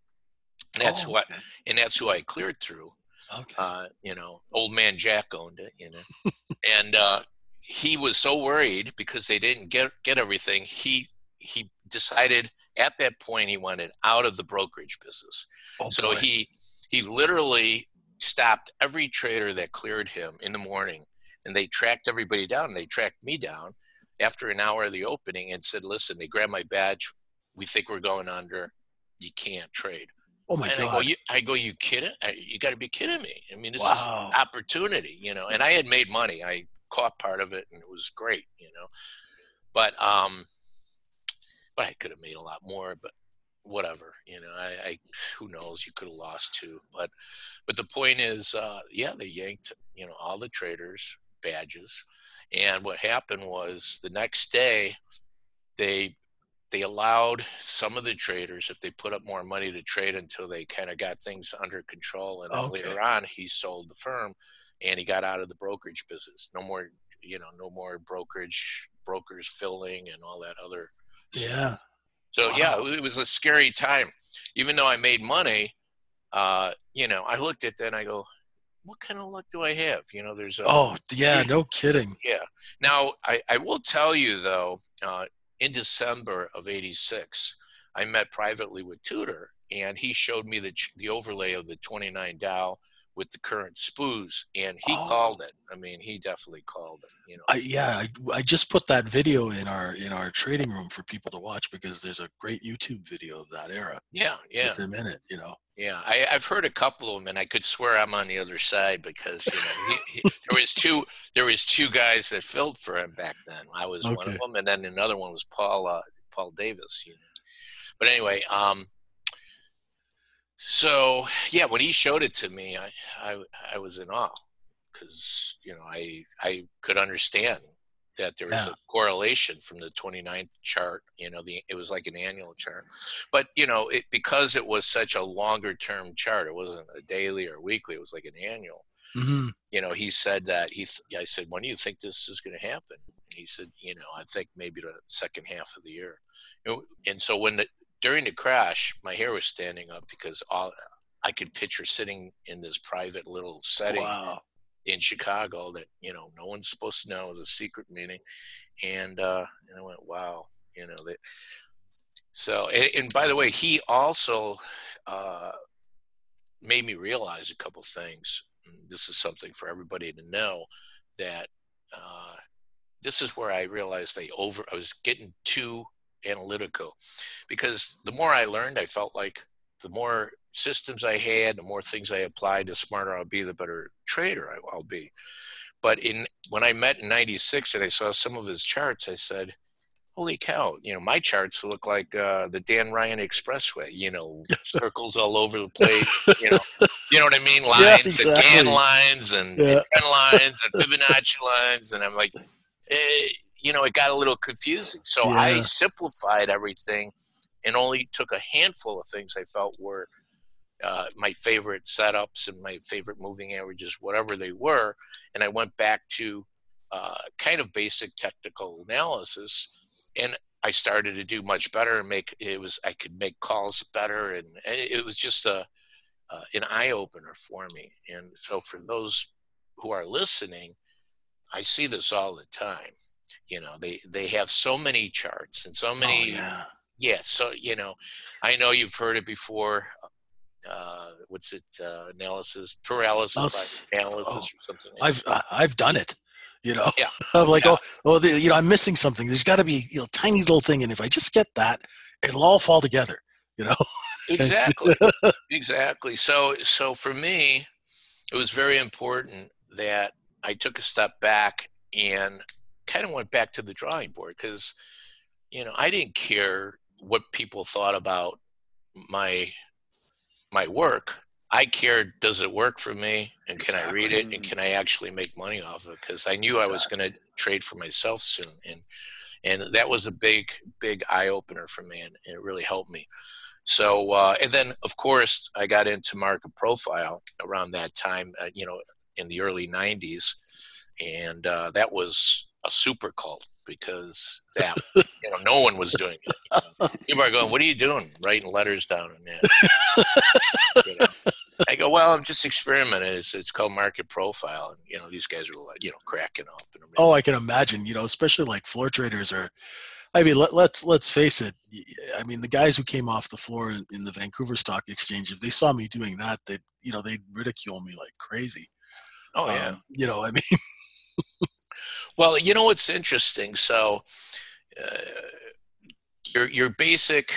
Speaker 3: and that's
Speaker 2: Oh,
Speaker 3: what and that's who i cleared through
Speaker 2: Okay.
Speaker 3: uh, you know old man jack owned it you know and uh, he was so worried because they didn't get get everything he he decided at that point he wanted out of the brokerage business
Speaker 2: Oh,
Speaker 3: so
Speaker 2: boy.
Speaker 3: he he literally stopped every trader that cleared him in the morning, and they tracked everybody down. And they tracked me down after an hour of the opening and said, "Listen, they grabbed my badge. We think we're going under. You can't trade."
Speaker 2: Oh my
Speaker 3: and I go,
Speaker 2: god.
Speaker 3: you, I go, you kidding? I, you got to be kidding me! I mean, this
Speaker 2: Wow.
Speaker 3: is opportunity, you know. And I had made money. I caught part of it, and it was great, you know. But um, but I could have made a lot more. But whatever, you know. I, I who knows? You could have lost too. But but the point is, uh, yeah, they yanked, you know, all the traders badges, and what happened was the next day, they they allowed some of the traders if they put up more money to trade until they kind of got things under control and
Speaker 2: Okay.
Speaker 3: later on he sold the firm and he got out of the brokerage business no more you know no more brokerage brokers filling and all that other
Speaker 2: Yeah.
Speaker 3: stuff. so
Speaker 2: Wow.
Speaker 3: yeah it was a scary time even though i made money uh you know i looked at that and i go what kind of luck do i have you know there's a
Speaker 2: Oh yeah. No kidding.
Speaker 3: yeah. Now, I, I will tell you though, uh, in December of '86, I met privately with Tudor, and he showed me the the overlay of the 29 Dow with the current spoos, and he
Speaker 2: Oh.
Speaker 3: called it. I mean, he definitely called it. You know.
Speaker 2: I, yeah, I, I just put that video in our in our trading room for people to watch because there's a great YouTube video of that era.
Speaker 3: yeah, yeah,
Speaker 2: It's a minute, you know.
Speaker 3: yeah. I, I've heard a couple of them, and I could swear I'm on the other side because you know he, he, there was two there was two guys that filled for him back then. I was one of them, and then another one was Paul uh, Paul Davis. You know. But anyway, um, so yeah, when he showed it to me, I I, I was in awe because you know I I could understand that there was
Speaker 2: Yeah.
Speaker 3: a correlation from the 29th chart. You know, the it was like an annual chart, but you know it because it was such a longer term chart. It wasn't a daily or weekly. It was like an annual
Speaker 2: hmm
Speaker 3: you know, he said that he, th- I said, when do you think this is going to happen? And he said, you know, I think maybe the second half of the year. And so when the, during the crash, my hair was standing up because all I could picture sitting in this private little setting
Speaker 2: Wow.
Speaker 3: in Chicago that, you know, no one's supposed to know it was a secret meeting. And, uh, and I went, wow, you know, that, so, and, and by the way, he also, uh, made me realize a couple things. This is something for everybody to know that uh, this is where I realized I over I was getting too analytical because the more I learned, I felt like the more systems I had, the more things I applied, the smarter I'll be, the better trader I'll be. But in when I met in '96 and I saw some of his charts, I said, "Holy cow!" You know, my charts look like uh, the Dan Ryan Expressway. You know, circles all over the place. You know, you know what I mean? Lines
Speaker 2: Yeah,
Speaker 3: and
Speaker 2: exactly.
Speaker 3: Lines and,
Speaker 2: Yeah.
Speaker 3: and lines and Fibonacci lines, and I'm like, eh, you know, it got a little confusing. So I simplified everything and only took a handful of things I felt were uh, my favorite setups and my favorite moving averages, whatever they were. And I went back to uh, kind of basic technical analysis. And I started to do much better and make it was I could make calls better and it it was just a uh, an eye opener for me. And so for those who are listening, I see this all the time. You know, they they have so many charts and so
Speaker 2: Oh,
Speaker 3: many
Speaker 2: yeah.
Speaker 3: yeah. So you know, I know you've heard it before. Uh, what's it? Uh, analysis paralysis
Speaker 2: Analysis.
Speaker 3: analysis or something. like
Speaker 2: I've I've done it. You know,
Speaker 3: Yeah.
Speaker 2: I'm like,
Speaker 3: Yeah.
Speaker 2: oh, oh, the, you know, I'm missing something. There's got to be you know, tiny little thing, and if I just get that, it'll all fall together. You know,
Speaker 3: exactly exactly so so for me it was very important that i took a step back and kind of went back to the drawing board because you know i didn't care what people thought about my my work. I cared does it work for me? And can i read it? And can i actually make money off it? Because i knew i was going to trade for myself soon and and that was a big big eye opener for me and it really helped me. So uh, and then of course i got into market profile around that time uh, you know in the early 90s and uh, that was a super cult because that you know no one was doing it you know. people are going what are you doing writing letters down that you know? i go well i'm just experimenting it's, it's called market profile and you know these guys are like you know cracking up and
Speaker 2: oh, I can imagine. You know, especially like floor traders are. I mean, let, let's let's face it. I mean, the guys who came off the floor in, in the Vancouver Stock Exchange, if they saw me doing that, they you know they'd ridicule me like crazy.
Speaker 3: Oh yeah
Speaker 2: Um, you know, I mean,
Speaker 3: Well, you know what's interesting? So, uh, your your basic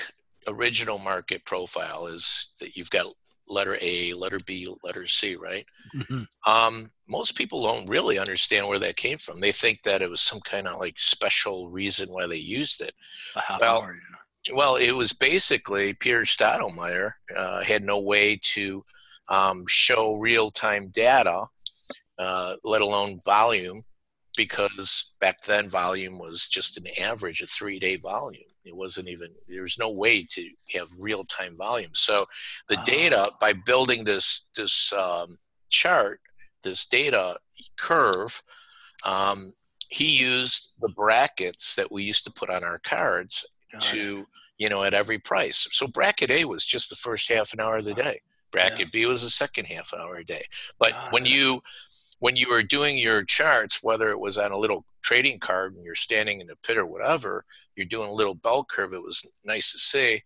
Speaker 3: original market profile is that you've got letter A, letter B, letter C, right?
Speaker 2: mhm,
Speaker 3: Um, most people don't really understand where that came from. They think that it was some kind of like special reason why they used it. Well,
Speaker 2: hour. You
Speaker 3: Well, it was basically Peter Steidlmayer uh, had no way to um, show real time data, uh, let alone volume, because back then volume was just an average, a three day volume. It wasn't even, there was no way to have real time volume. So the data, by building this, this um, chart, this data curve, um, he used the brackets that we used to put on our cards
Speaker 2: know, Got it.
Speaker 3: to you know at every price so bracket a was just the first half an hour of the day bracket b was the second half an hour a day but
Speaker 2: Got
Speaker 3: when
Speaker 2: it.
Speaker 3: you when you were doing your charts whether it was on a little trading card and you're standing in a pit or whatever you're doing a little bell curve it was nice to see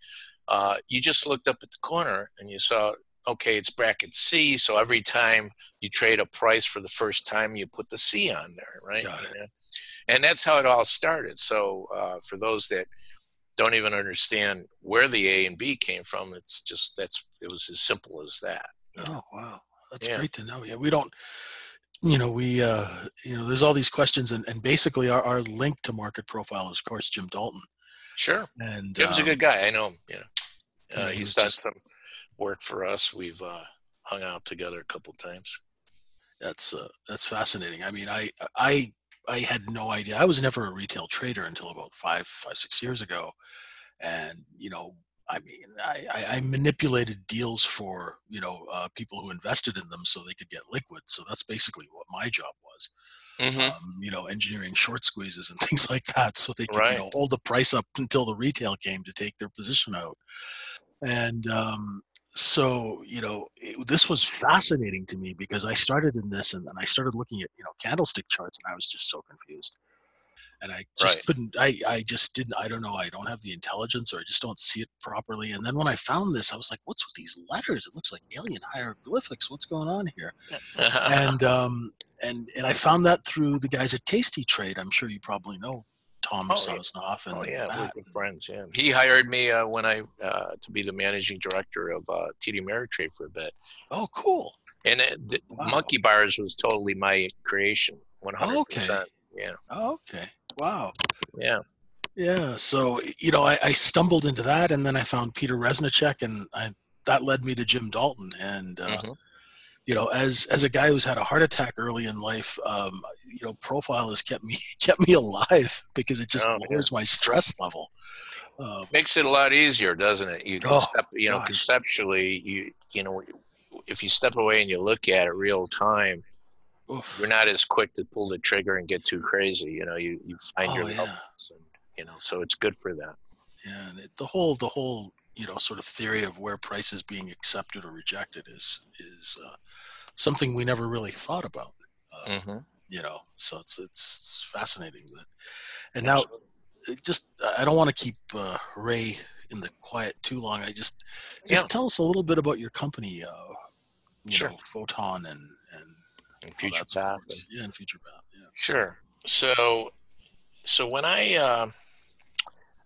Speaker 3: uh, you just looked up at the corner and you saw okay it's bracket c so every time you trade a price for the first time you put the c on there right
Speaker 2: Got it.
Speaker 3: You know? and that's how it all started so uh, for those that don't even understand where the A and B came from. It's just that's it was as simple as that.
Speaker 2: Oh wow, that's
Speaker 3: Yeah.
Speaker 2: great to know. Yeah, we don't. You know, we uh, you know, there's all these questions, and, and basically our, our link to market profile is, of course, Jim Dalton,
Speaker 3: Sure,
Speaker 2: and
Speaker 3: Jim's a
Speaker 2: um,
Speaker 3: good guy. I know him. You know, uh,
Speaker 2: yeah,
Speaker 3: he's done
Speaker 2: just-
Speaker 3: some work for us. We've uh, hung out together a couple times.
Speaker 2: that's uh, that's fascinating. I mean, I I I had no idea. I was never a retail trader until about five five six years ago, and you know, I mean, I I, I manipulated deals for you know uh, people who invested in them so they could get liquid. So that's basically what my job was.
Speaker 3: hmm
Speaker 2: Um, you know, engineering short squeezes and things like that, so they could
Speaker 3: Right.
Speaker 2: you know hold the price up until the retail came to take their position out. And um, so you know it, this was fascinating to me because i started in this and then i started looking at you know candlestick charts and i was just so confused and i just
Speaker 3: Right.
Speaker 2: couldn't i i just didn't i don't know i don't have the intelligence or i just don't see it properly and then when i found this i was like what's with these letters it looks like alien hieroglyphics what's going on here and um and and i found that through the guys at tasty trade i'm sure you probably know tom
Speaker 3: Oh.
Speaker 2: Sosnoff and
Speaker 3: oh yeah,
Speaker 2: Matt.
Speaker 3: we're good friends. Yeah, he hired me uh, when I uh, to be the managing director of uh, TD Ameritrade for a bit,
Speaker 2: oh cool
Speaker 3: and it,
Speaker 2: Wow.
Speaker 3: Monkey Bars was totally my creation, one hundred
Speaker 2: Okay.
Speaker 3: percent. Yeah,
Speaker 2: oh, okay wow
Speaker 3: yeah.
Speaker 2: Yeah, so you know, I, I stumbled into that, and then I found Peter Reznicek, and I, that led me to Jim Dalton. And uh,
Speaker 3: Mhm.
Speaker 2: you know, as as a guy who's had a heart attack early in life, um, you know, profile has kept me kept me alive because it just
Speaker 3: Oh,
Speaker 2: lowers my stress level. Um,
Speaker 3: Makes it a lot easier, doesn't it? You can
Speaker 2: Oh,
Speaker 3: step, you know,
Speaker 2: gosh.
Speaker 3: conceptually, you you know, if you step away and you look at it real time,
Speaker 2: oof.
Speaker 3: you're not as quick to pull the trigger and get too crazy. You know, you you find
Speaker 2: Oh,
Speaker 3: your
Speaker 2: yeah.
Speaker 3: and you know, so it's good for that.
Speaker 2: Yeah, and it, the whole the whole you know sort of theory of where price is being accepted or rejected is is uh, something we never really thought about. Uh,
Speaker 3: hmm
Speaker 2: You know, so it's it's fascinating that. And now, it just I don't want to keep uh, Ray in the quiet too long. I just just
Speaker 3: Yeah.
Speaker 2: tell us a little bit about your company. Uh, you
Speaker 3: Sure.
Speaker 2: know, Photon and and
Speaker 3: in future
Speaker 2: that
Speaker 3: path.
Speaker 2: works. Yeah, in future path. Yeah.
Speaker 3: Sure. So, so when I uh,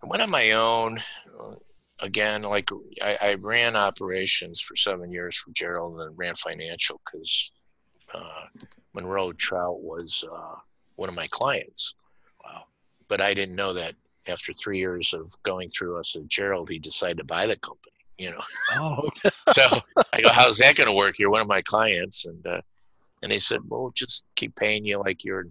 Speaker 3: I went on my own, uh, again, like I, I ran operations for seven years for Gerald and then ran financial because uh, Monroe Trout was uh, one of my clients.
Speaker 2: Wow.
Speaker 3: But I didn't know that after three years of going through us at Gerald, he decided to buy the company. You know,
Speaker 2: Oh, okay.
Speaker 3: so I go, "How's that going to work? You're one of my clients," and uh, and they said, "Well, just keep paying you like you're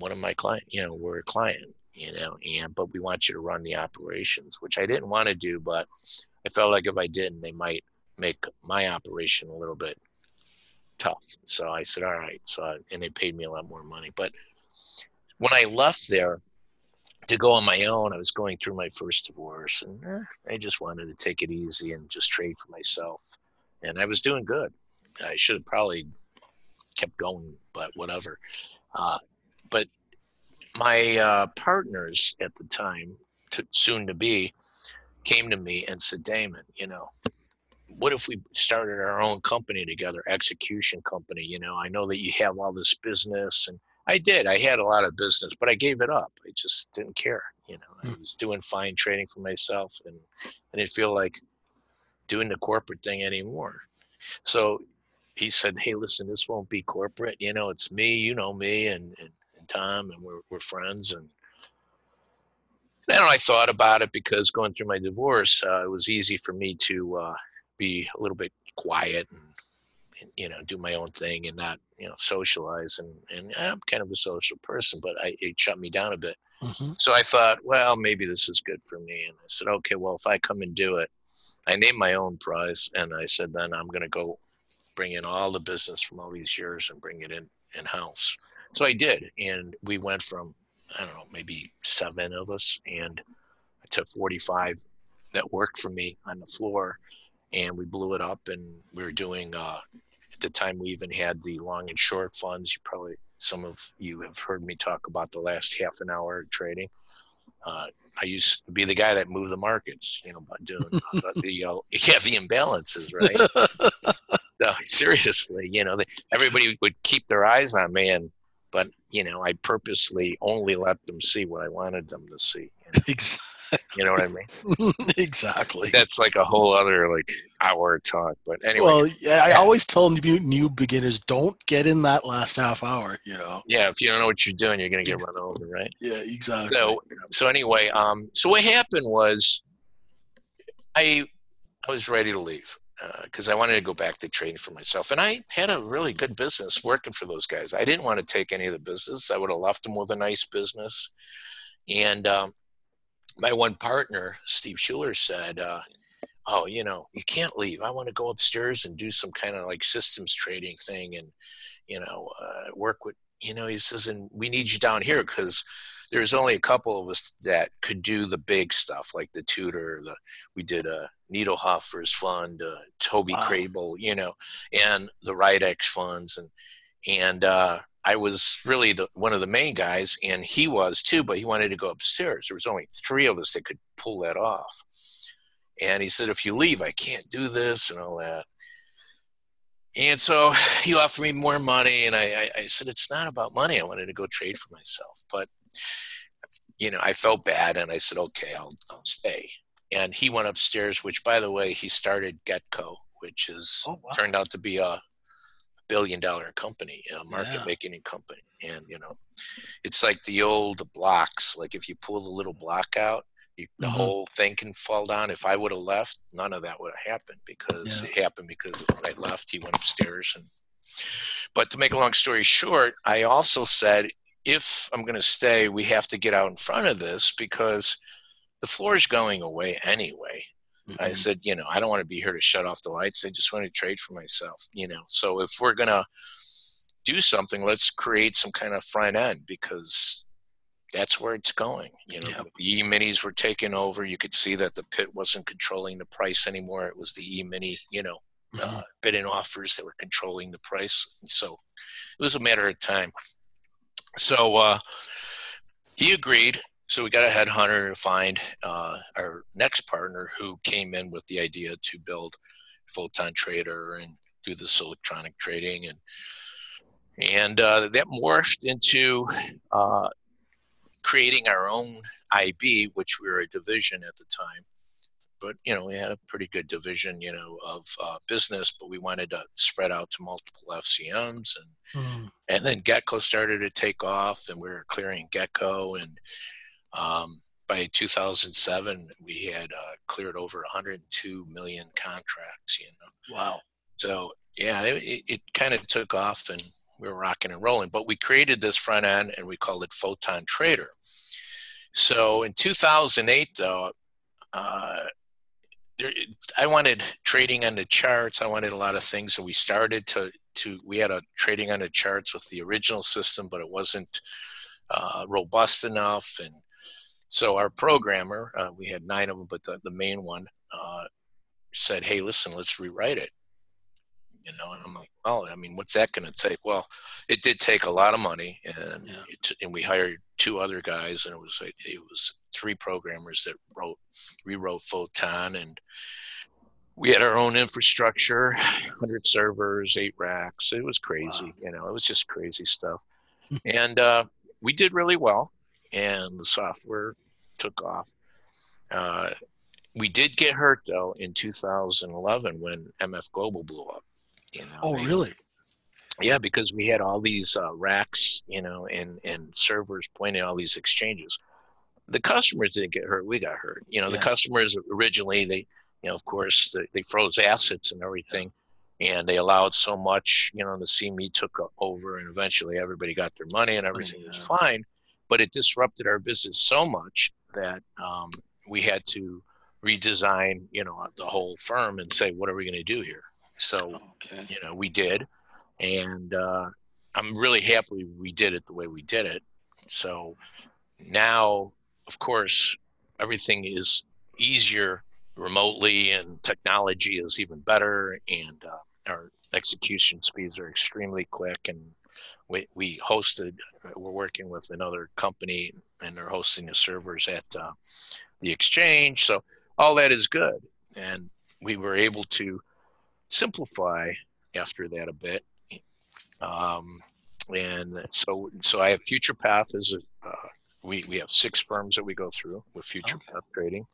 Speaker 3: one of my client. You know, we're a client. You know, and but we want you to run the operations, which I didn't want to do, but I felt like if I didn't, they might make my operation a little bit tough. So I said, "All right." So I, and they paid me a lot more money, but when I left there to go on my own, I was going through my first divorce, and eh, I just wanted to take it easy and just trade for myself. And I was doing good. I should have probably kept going, but whatever. Uh, but my uh, partners at the time, to, soon to be, came to me and said, Damon, you know, what if we started our own company together, execution company? You know, I know that you have all this business, and I did. I had a lot of business, but I gave it up. I just didn't care. You know, I was doing fine trading for myself, and I didn't feel like doing the corporate thing anymore. So he said, "Hey, listen, this won't be corporate. You know, it's me. You know me, and and, and Tom, and we're we're friends." And then I thought about it because going through my divorce, uh, it was easy for me to uh, be a little bit quiet and, and you know do my own thing and not you know socialize. And and I'm kind of a social person, but I, it shut me down a bit.
Speaker 2: hmm
Speaker 3: So I thought, well, maybe this is good for me. And I said, okay, well, if I come and do it, I named my own prize. And I said, then I'm going to go bring in all the business from all these years and bring it in in house. So I did. And we went from, I don't know, maybe seven of us. And I took 45 that worked for me on the floor. And we blew it up. And we were doing, uh, at the time, we even had the long and short funds. You probably some of you have heard me talk about the last half an hour of trading. Uh, I used to be the guy that moved the markets, you know, by doing uh, the, the uh, yeah the imbalances, right? no, seriously, you know, they, everybody would keep their eyes on me, and but you know, I purposely only let them see what I wanted them to see. You know,
Speaker 2: Exactly.
Speaker 3: you know what I mean?
Speaker 2: exactly.
Speaker 3: That's like a whole other like hour talk. But anyway,
Speaker 2: Well, yeah, I always tell new new beginners don't get in that last half hour. You know.
Speaker 3: yeah, if you don't know what you're doing, you're gonna get run over, right?
Speaker 2: Yeah, exactly.
Speaker 3: So- so anyway, um, so what happened was, I, I was ready to leave because I wanted to go back to trading for myself, and I had a really good business working for those guys. I didn't want to take any of the business. I would have left them with a nice business, and um, my one partner, Steve Schuler, said, uh, "Oh, you know, you can't leave. I want to go upstairs and do some kind of like systems trading thing, and you know, uh, work with." You know, he says, and we need you down here because there's only a couple of us that could do the big stuff like the Tudor the we did a Niederhoffer's fund uh, Toby
Speaker 2: Wow.
Speaker 3: Crabel you know and the Rydex funds and and uh, i was really the one of the main guys and he was too but he wanted to go upstairs. There was only three of us that could pull that off. And he said if you leave i can't do this and all that. And so he offered me more money and I, I, I said it's not about money. I wanted to go trade for myself. But you know, I felt bad and I said, okay, I'll, I'll stay. And he went upstairs, which, by the way, he started Getco, which is
Speaker 2: Oh, wow.
Speaker 3: turned out to be a billion dollar company, a market
Speaker 2: Yeah.
Speaker 3: making company. And, you know, it's like the old blocks. Like if you pull the little block out, you, the
Speaker 2: Mhm.
Speaker 3: whole thing can fall down. If I would have left, none of that would have happened because
Speaker 2: Yeah.
Speaker 3: it happened because when I left, he went upstairs and but to make a long story short, I also said if I'm going to stay, we have to get out in front of this because the floor is going away anyway. Mm-hmm. I said, you know, I don't want to be here to shut off the lights. I just want to trade for myself, you know. So if we're going to do something, let's create some kind of front end because that's where it's going. You know, the E minis were taken over. You could see that the pit wasn't controlling the price anymore. It was the E mini, you know, mm-hmm. uh, bidding offers that were controlling the price. So it was a matter of time. So uh, he agreed. So we got a headhunter to find uh, our next partner who came in with the idea to build Photon Trader and do this electronic trading and and uh, that morphed into uh, creating our own IB, which we were a division at the time. But you know, we had a pretty good division, you know, of uh, business. But we wanted to spread out to multiple FCMs, and mm. and then Getco started to take off, and we were clearing Getco, and um, by 2007 we had uh, cleared over 102 million contracts. You know,
Speaker 2: wow.
Speaker 3: So yeah, it, it kind of took off, and we were rocking and rolling. But we created this front end and we called it Photon Trader. So in 2008, though, uh, there, I wanted trading on the charts. I wanted a lot of things, and we started to to. We had a trading on the charts with the original system, but it wasn't uh, robust enough. And so our programmer, uh, we had nine of them, but the, the main one uh, said, "Hey, listen, let's rewrite it." you know and i'm like well i mean what's that going to take well it did take a lot of money and yeah. it, and we hired two other guys and it was it was three programmers that wrote rewrote photon and we had our own infrastructure 100 servers eight racks it was crazy wow. you know it was just crazy stuff and uh, we did really well and the software took off uh, we did get hurt though in 2011 when MF Global blew up.
Speaker 2: You know, oh, really?
Speaker 3: Yeah, because we had all these uh, racks, you know, and and servers pointing all these exchanges. The customers didn't get hurt; we got hurt. You know, yeah. the customers originally they, you know, of course, they, they froze assets and everything, and they allowed so much. You know, the CME took over, and eventually everybody got their money and everything yeah. was fine. But it disrupted our business so much that um, we had to redesign, you know, the whole firm and say, what are we going to do here? So, okay. you know, we did, and uh, I'm really happy we did it the way we did it. So now, of course, everything is easier remotely, and technology is even better, and uh, our execution speeds are extremely quick. And we, we hosted, we're working with another company, and they're hosting the servers at uh, the exchange. So all that is good, and we were able to simplify after that a bit. Um, and so, so I have Future Path as a, uh, we, we have six firms that we go through with Future okay. Path Trading.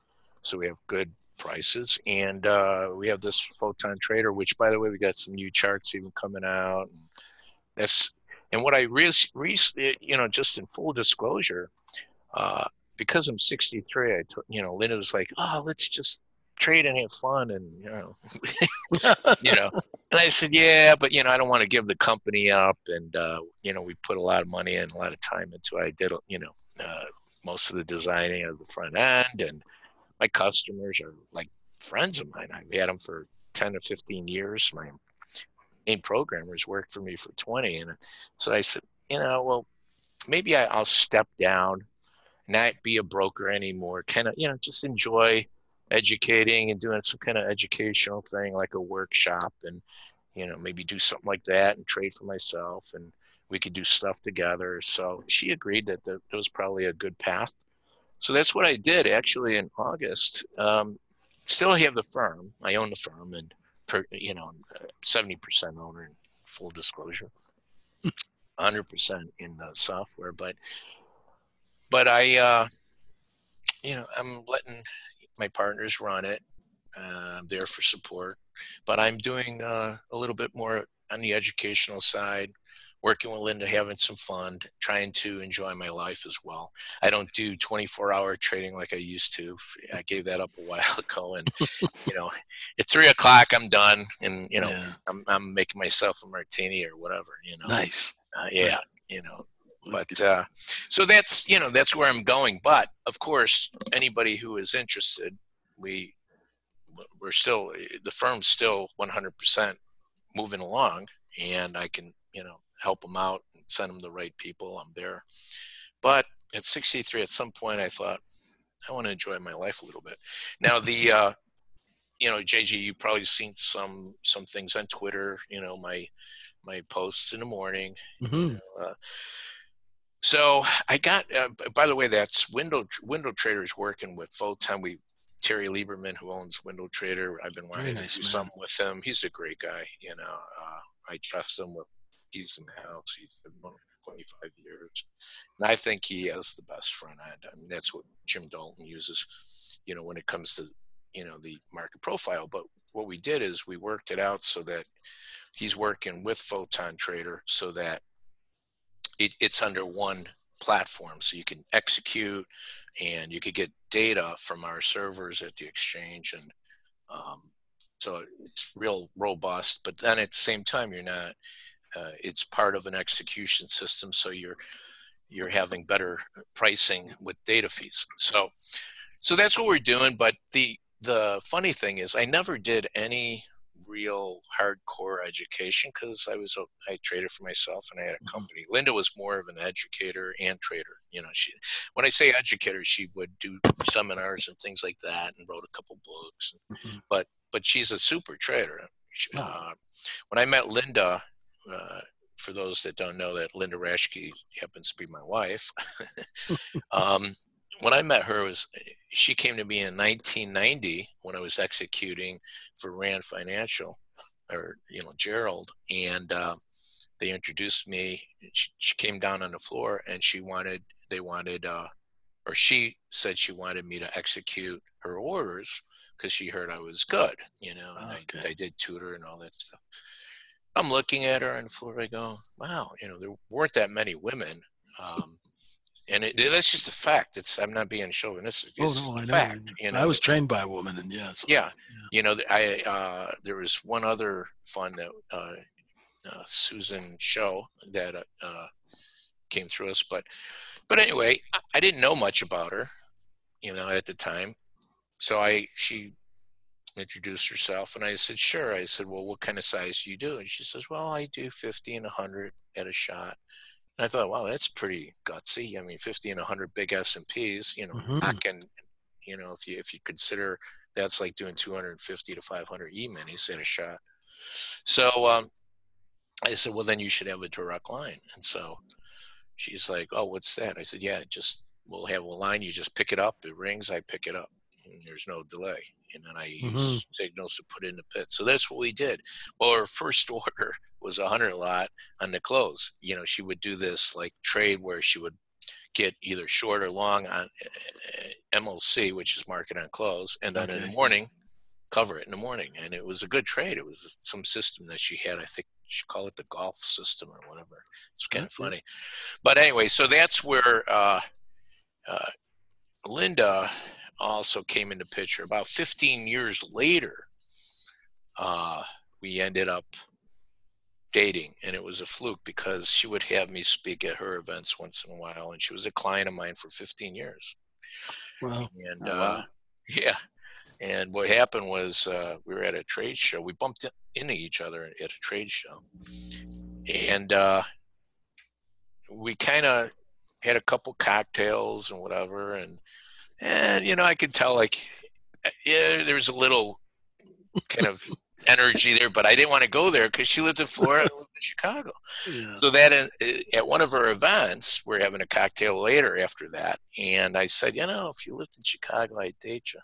Speaker 3: So we have good prices. And uh, we have this Photon Trader, which, by the way, we got some new charts even coming out. And that's and what I really, re, you know, just in full disclosure, uh, because I'm 63, I took, you know, Linda was like, oh, let's just trade and have fun and you know you know. And i said yeah but you know i don't want to give the company up and uh, you know we put a lot of money and a lot of time into it. I did you know uh, most of the designing of the front end and my customers are like friends of mine. I've had them for 10 or 15 years. My main programmers worked for me for 20 and so i said you know well maybe I, i'll step down not be a broker anymore. Kind of you know just enjoy educating and doing some kind of educational thing like a workshop and you know maybe do something like that and trade for myself and we could do stuff together. So she agreed that that was probably a good path. So that's what i did actually in august. Um, still have the firm. I own the firm and per, you know 70% owner in full disclosure. 100% in the software but but i uh, you know i'm letting my partners run it. Uh, I'm there for support, but I'm doing uh, a little bit more on the educational side, working with Linda, having some fun, trying to enjoy my life as well. I don't do 24 hour trading like I used to. I gave that up a while ago. And, you know, at three o'clock, I'm done. And, you know, yeah. I'm, I'm making myself a martini or whatever, you know.
Speaker 2: Nice.
Speaker 3: Uh, yeah. You know, but uh, so that's, you know, that's where I'm going. But of course, anybody who is interested, we, we're still, the firm's still 100% moving along and I can, you know, help them out and send them the right people. I'm there. But at 63, at some point, I thought, I want to enjoy my life a little bit. Now, the, uh, you know, JG, you've probably seen some some things on Twitter. You know, my my posts in the morning. Mm-hmm. You know, uh, so I got. Uh, by the way, that's window window traders working with full time. We Terry Lieberman, who owns WindoTrader. I've been wanting nice, to do man. something with him. He's a great guy. You know, uh, I trust him with keys in the house. He's been for 25 years, and I think he has the best front end. I mean, that's what Jim Dalton uses. You know, when it comes to you know the market profile. But what we did is we worked it out so that he's working with Photon Trader so that it, it's under one platform. So you can execute and you could get data from our servers at the exchange and um, so it's real robust but then at the same time you're not uh, it's part of an execution system. So you're you're having better pricing with data fees. So so that's what we're doing. But the the funny thing is i never did any real hardcore education because I was I traded for myself and I had a mm-hmm. company. Linda was more of an educator and trader. You know, she when I say educator, she would do seminars and things like that and wrote a couple books. Mm-hmm. But but she's a super trader. Oh. Uh, when I met Linda, uh, for those that don't know that Linda Raschke happens to be my wife. um, when I met her was she came to me in 1990 when I was executing for Rand Financial, or you know Gerald, and uh, they introduced me. She, she, came down on the floor and she wanted they wanted uh, or she said she wanted me to execute her orders because she heard I was good, you know. Okay. I, I did Tudor and all that stuff. I'm looking at her on the floor. I go, wow, you know, there weren't that many women. Um, and it, that's just a fact. It's I'm not being chauvinistic. It's oh no, I fact.
Speaker 2: You know, I was trained by a woman, and yes,
Speaker 3: yeah, yeah, you know, I uh, there was one other fund that uh, uh, Susan Show that uh, came through us, but but anyway, I, I didn't know much about her, you know, at the time. So I she introduced herself, and I said, "Sure." I said, "Well, what kind of size do you do?" And she says, "Well, I do 50 and 100 at a shot." And I thought, wow, that's pretty gutsy. I mean, 50 and 100 big S&Ps, you know, mm-hmm. back in, you know, if you, if you consider that's like doing 250 to 500 E-minis in a shot. So um, I said, well, then you should have a direct line. And so she's like, oh, what's that? I said, yeah, just, we'll have a line. You just pick it up. It rings. I pick it up. There's no delay. And then I mm-hmm. use signals to put in the pit. So that's what we did. Well, our first order was a hundred lot on the close. You know, she would do this like trade where she would get either short or long on uh, MLC, which is market on close, and then okay. in the morning cover it in the morning. And it was a good trade. It was some system that she had. I think she called it the golf system or whatever. It's kind of funny. But anyway, so that's where uh, uh, Linda also came into picture. About 15 years later, uh, we ended up dating and it was a fluke because she would have me speak at her events once in a while and she was a client of mine for 15 years.
Speaker 2: Wow.
Speaker 3: And oh, wow. Uh, yeah. And what happened was uh, we were at a trade show. We bumped into each other at a trade show. And uh, we kind of had a couple cocktails and whatever and and you know i could tell like yeah there was a little kind of energy there, but I didn't want to go there because she lived in Florida, I lived in Chicago. Yeah. So that in, at one of her events, we're having a cocktail later after that, and I said, you know, if you lived in Chicago, I'd date you.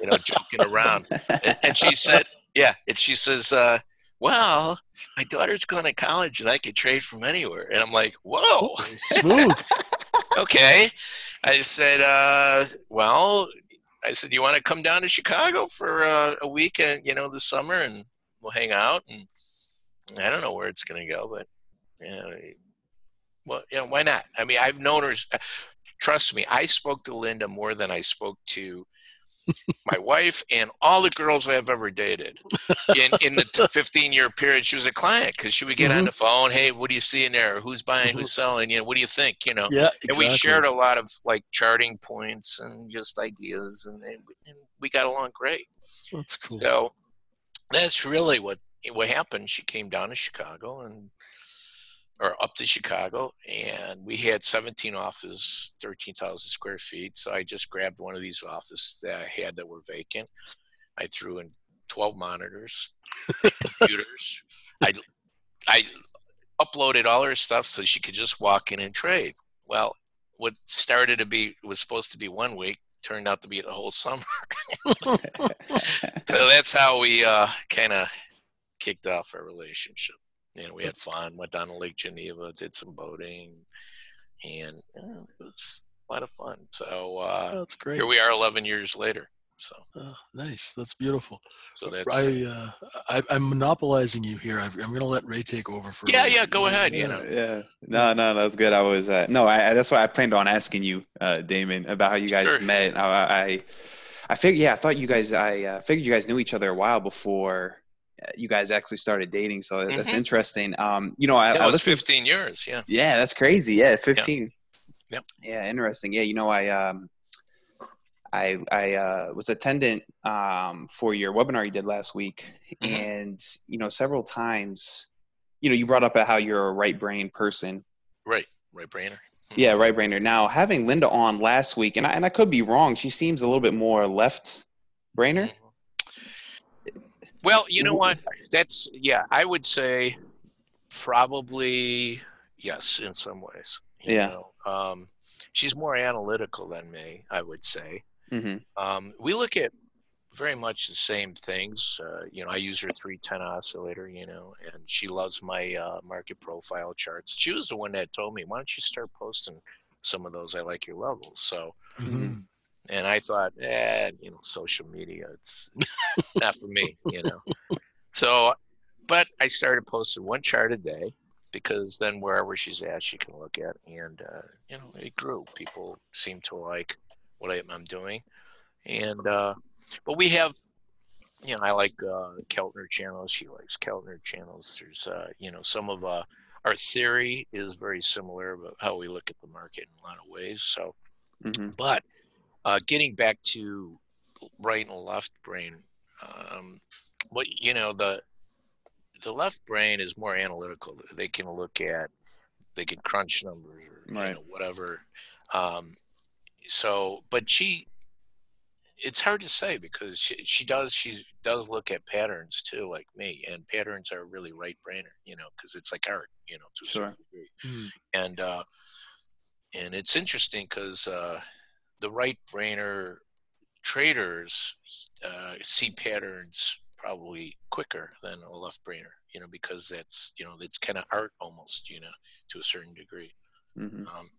Speaker 3: You know, joking around, and, and, she said, yeah, and she says, uh, well, my daughter's going to college and I could trade from anywhere, and I'm like, whoa,
Speaker 2: smooth.
Speaker 3: okay. I said, uh, well, I said, "You want to come down to Chicago for uh, a weekend, you know, this summer, and we'll hang out." And I don't know where it's going to go, but You know, well, you know, why not? I mean, I've known her. Trust me, I spoke to Linda more than I spoke to my wife and all the girls I've ever dated. In, in the 15 year period, she was a client because she would get
Speaker 2: Mhm.
Speaker 3: on the phone. Hey, what do you see in there? Who's buying?
Speaker 2: Mhm.
Speaker 3: Who's selling? You know, what do you think? You know,
Speaker 2: Yeah, exactly.
Speaker 3: and we shared a lot of like charting points and just ideas, and, and, we- and we got along great.
Speaker 2: That's cool.
Speaker 3: So that's really what what happened. She came down to Chicago and or up to Chicago, and we had 17 offices, 13,000 square feet. So I just grabbed one of these offices that I had that were vacant. I threw in 12 monitors, computers. I I uploaded all her stuff so she could just walk in and trade. Well, what started to be was supposed to be one week turned out to be the whole summer. So that's how we uh, kind of kicked off our relationship. And we had fun. Went down to Lake Geneva, did some boating, and uh, it was a lot of fun. So uh,
Speaker 2: That's great.
Speaker 3: here we are, 11 years later. So,
Speaker 2: Oh, nice. That's beautiful.
Speaker 3: so that's
Speaker 2: I, uh, I, I'm monopolizing you here. I, I'm going to let Ray take over for.
Speaker 3: yeah,
Speaker 2: minute.
Speaker 3: yeah. Go ahead. You
Speaker 1: yeah,
Speaker 3: know,
Speaker 1: yeah. No, no, that's good. I was uh, no, I, I- that's why I planned on asking you, uh, Damon, about how you guys
Speaker 3: Sure.
Speaker 1: met. I, I, I figured, yeah, I thought you guys, I uh, figured you guys knew each other a while before you guys actually started dating. So that's
Speaker 3: Mhm.
Speaker 1: interesting. Um, you know, I,
Speaker 3: that
Speaker 1: I
Speaker 3: was
Speaker 1: listened-
Speaker 3: 15 years. Yeah.
Speaker 1: Yeah, that's crazy. Yeah, fifteen.
Speaker 3: Yep.
Speaker 1: Yeah, interesting. Yeah, you know, I um, I I uh, was attendant um for your webinar you did last week,
Speaker 3: Mhm.
Speaker 1: and you know, several times, you know, you brought up how you're a right brain person.
Speaker 3: Right. Right, Brainer.
Speaker 1: Yeah, right brainer. Now having Linda on last week, and I, and I could be wrong. She seems a little bit more left brainer.
Speaker 3: Well, you know what? That's yeah. I would say probably yes in some ways. you
Speaker 1: Yeah.
Speaker 3: know. Um, she's more analytical than me. I would say.
Speaker 1: Mm-hmm.
Speaker 3: Um, we look at very much the same things. Uh, you know, I use her 310 oscillator, you know, and she loves my uh, market profile charts. She was the one that told me, why don't you start posting some of those? I like your levels. So,
Speaker 2: Mhm.
Speaker 3: And I thought, eh, you know, social media, it's not for me, you know. So, but I started posting one chart a day because then wherever she's at, she can look at, and uh, you know, it grew. People seem to like what I, I'm doing, and uh, but we have, you know, I like uh, Keltner channels. She likes Keltner channels. There's, uh, you know, some of uh, our theory is very similar about how we look at the market in a lot of ways. So,
Speaker 1: hmm
Speaker 3: but uh, getting back to right and left brain, um, what you know the the left brain is more analytical. They can look at, they can crunch numbers or you
Speaker 1: Right.
Speaker 3: know, whatever. Um, so, but she, it's hard to say because she, she does she does look at patterns too, like me, and patterns are really right brainer, you know, because it's like art, you know, to a certain degree
Speaker 2: Mm.
Speaker 3: and uh, and it's interesting because uh, the right brainer traders uh, see patterns probably quicker than a left brainer you know because that's you know it's kind of art almost you know to a certain degree
Speaker 1: hmm
Speaker 3: um,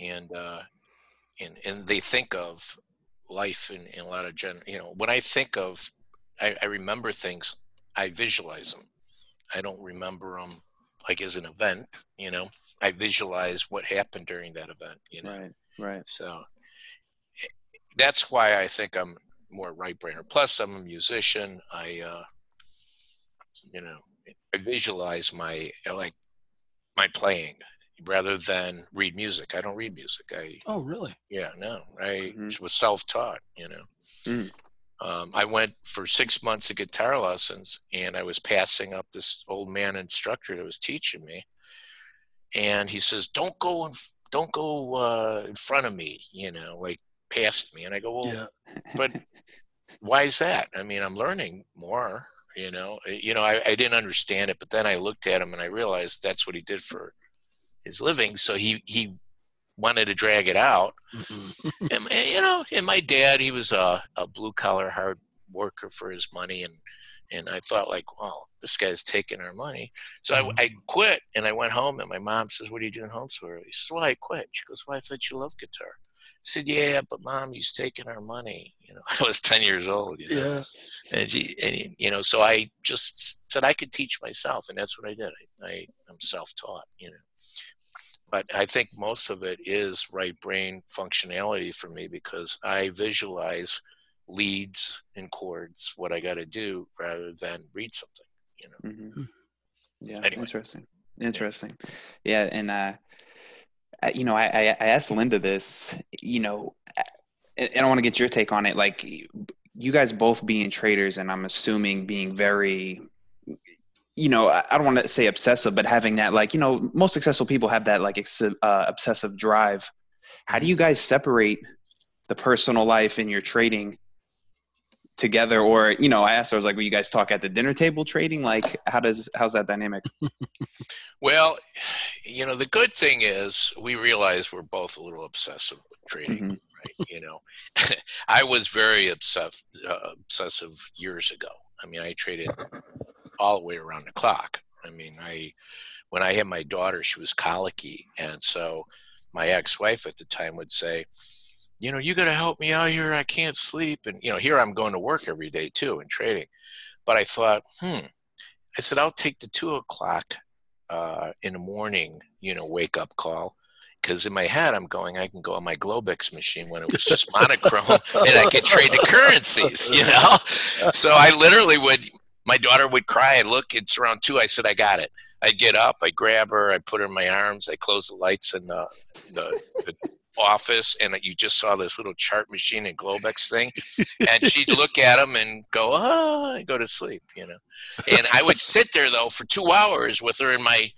Speaker 3: and uh, and and they think of life in, in a lot of gen you know when i think of I, I remember things i visualize them i don't remember them like as an event you know i visualize what happened during that event you know
Speaker 1: Right. Right.
Speaker 3: so that's why i think i'm more right brainer plus i'm a musician i uh you know i visualize my I like my playing rather than read music i don't read music i
Speaker 2: Oh, really?
Speaker 3: yeah, no, I
Speaker 1: Mhm.
Speaker 3: was self-taught. You know,
Speaker 1: Mm.
Speaker 3: um, I went for six months of guitar lessons, and I was passing up this old man instructor that was teaching me, and he says, "Don't go, in, don't go uh, in front of me," you know, like past me, and I go, "Well,
Speaker 2: Yeah.
Speaker 3: but why is that? I mean, I'm learning more." You know, you know, I, I didn't understand it, but then I looked at him and I realized that's what he did for his living. So he he wanted to drag it out,
Speaker 2: Mhm.
Speaker 3: and, and, you know, and my dad, he was a, a blue collar hard worker for his money, and and I thought like, well, this guy's taking our money. So
Speaker 2: Mhm.
Speaker 3: I, I quit, and I went home, and my mom says, "What are you doing home so early?" He says, "Well, I quit." She goes, "Well, I thought you loved guitar." I said, yeah, but mom, he's taking our money. You know, I was 10 years old. You know?
Speaker 2: Yeah.
Speaker 3: And, he, and he, you know, so I just said I could teach myself, and that's what I did. I, I am self-taught. You know, but I think most of it is right brain functionality for me because I visualize leads and chords what I got to do rather than read something. You know.
Speaker 1: Mm-hmm. Yeah,
Speaker 3: Anyway.
Speaker 1: interesting. Interesting. Yeah, and uh, I- you know, I, I asked Linda this. You know, and and I want to get your take on it. Like, you guys both being traders, and I'm assuming being very, you know, I don't want to say obsessive, but having that, like, you know, most successful people have that like ex- uh, obsessive drive. How do you guys separate the personal life and your trading? Together or you know i asked her i was like will you guys talk at the dinner table trading like how does how's that dynamic
Speaker 3: Well, you know, the good thing is we realize we're both a little obsessive with trading.
Speaker 1: Mhm.
Speaker 3: right? You know, I was very obsessive, uh, obsessive years ago. I mean, I traded all the way around the clock. I mean, I when I had my daughter, she was colicky, and so my ex-wife at the time would say, "You know, you got to help me out here. I can't sleep." And you know, here I'm going to work every day too and trading. But I thought, hmm. I said, I'll take the two o'clock uh, in the morning, you know, wake up call. Because in my head, I'm going, I can go on my Globex machine when it was just monochrome and I could trade the currencies, you know? So I literally would, my daughter would cry. I'd look, it's around two. I said, I got it. I'd get up, I'd grab her, I'd put her in my arms, I'd close the lights in the, the, the office, and you just saw this little chart machine and Globex thing. And she'd look at them and go, oh, and go to sleep, you know? And I would sit there, though, for two hours with her in my,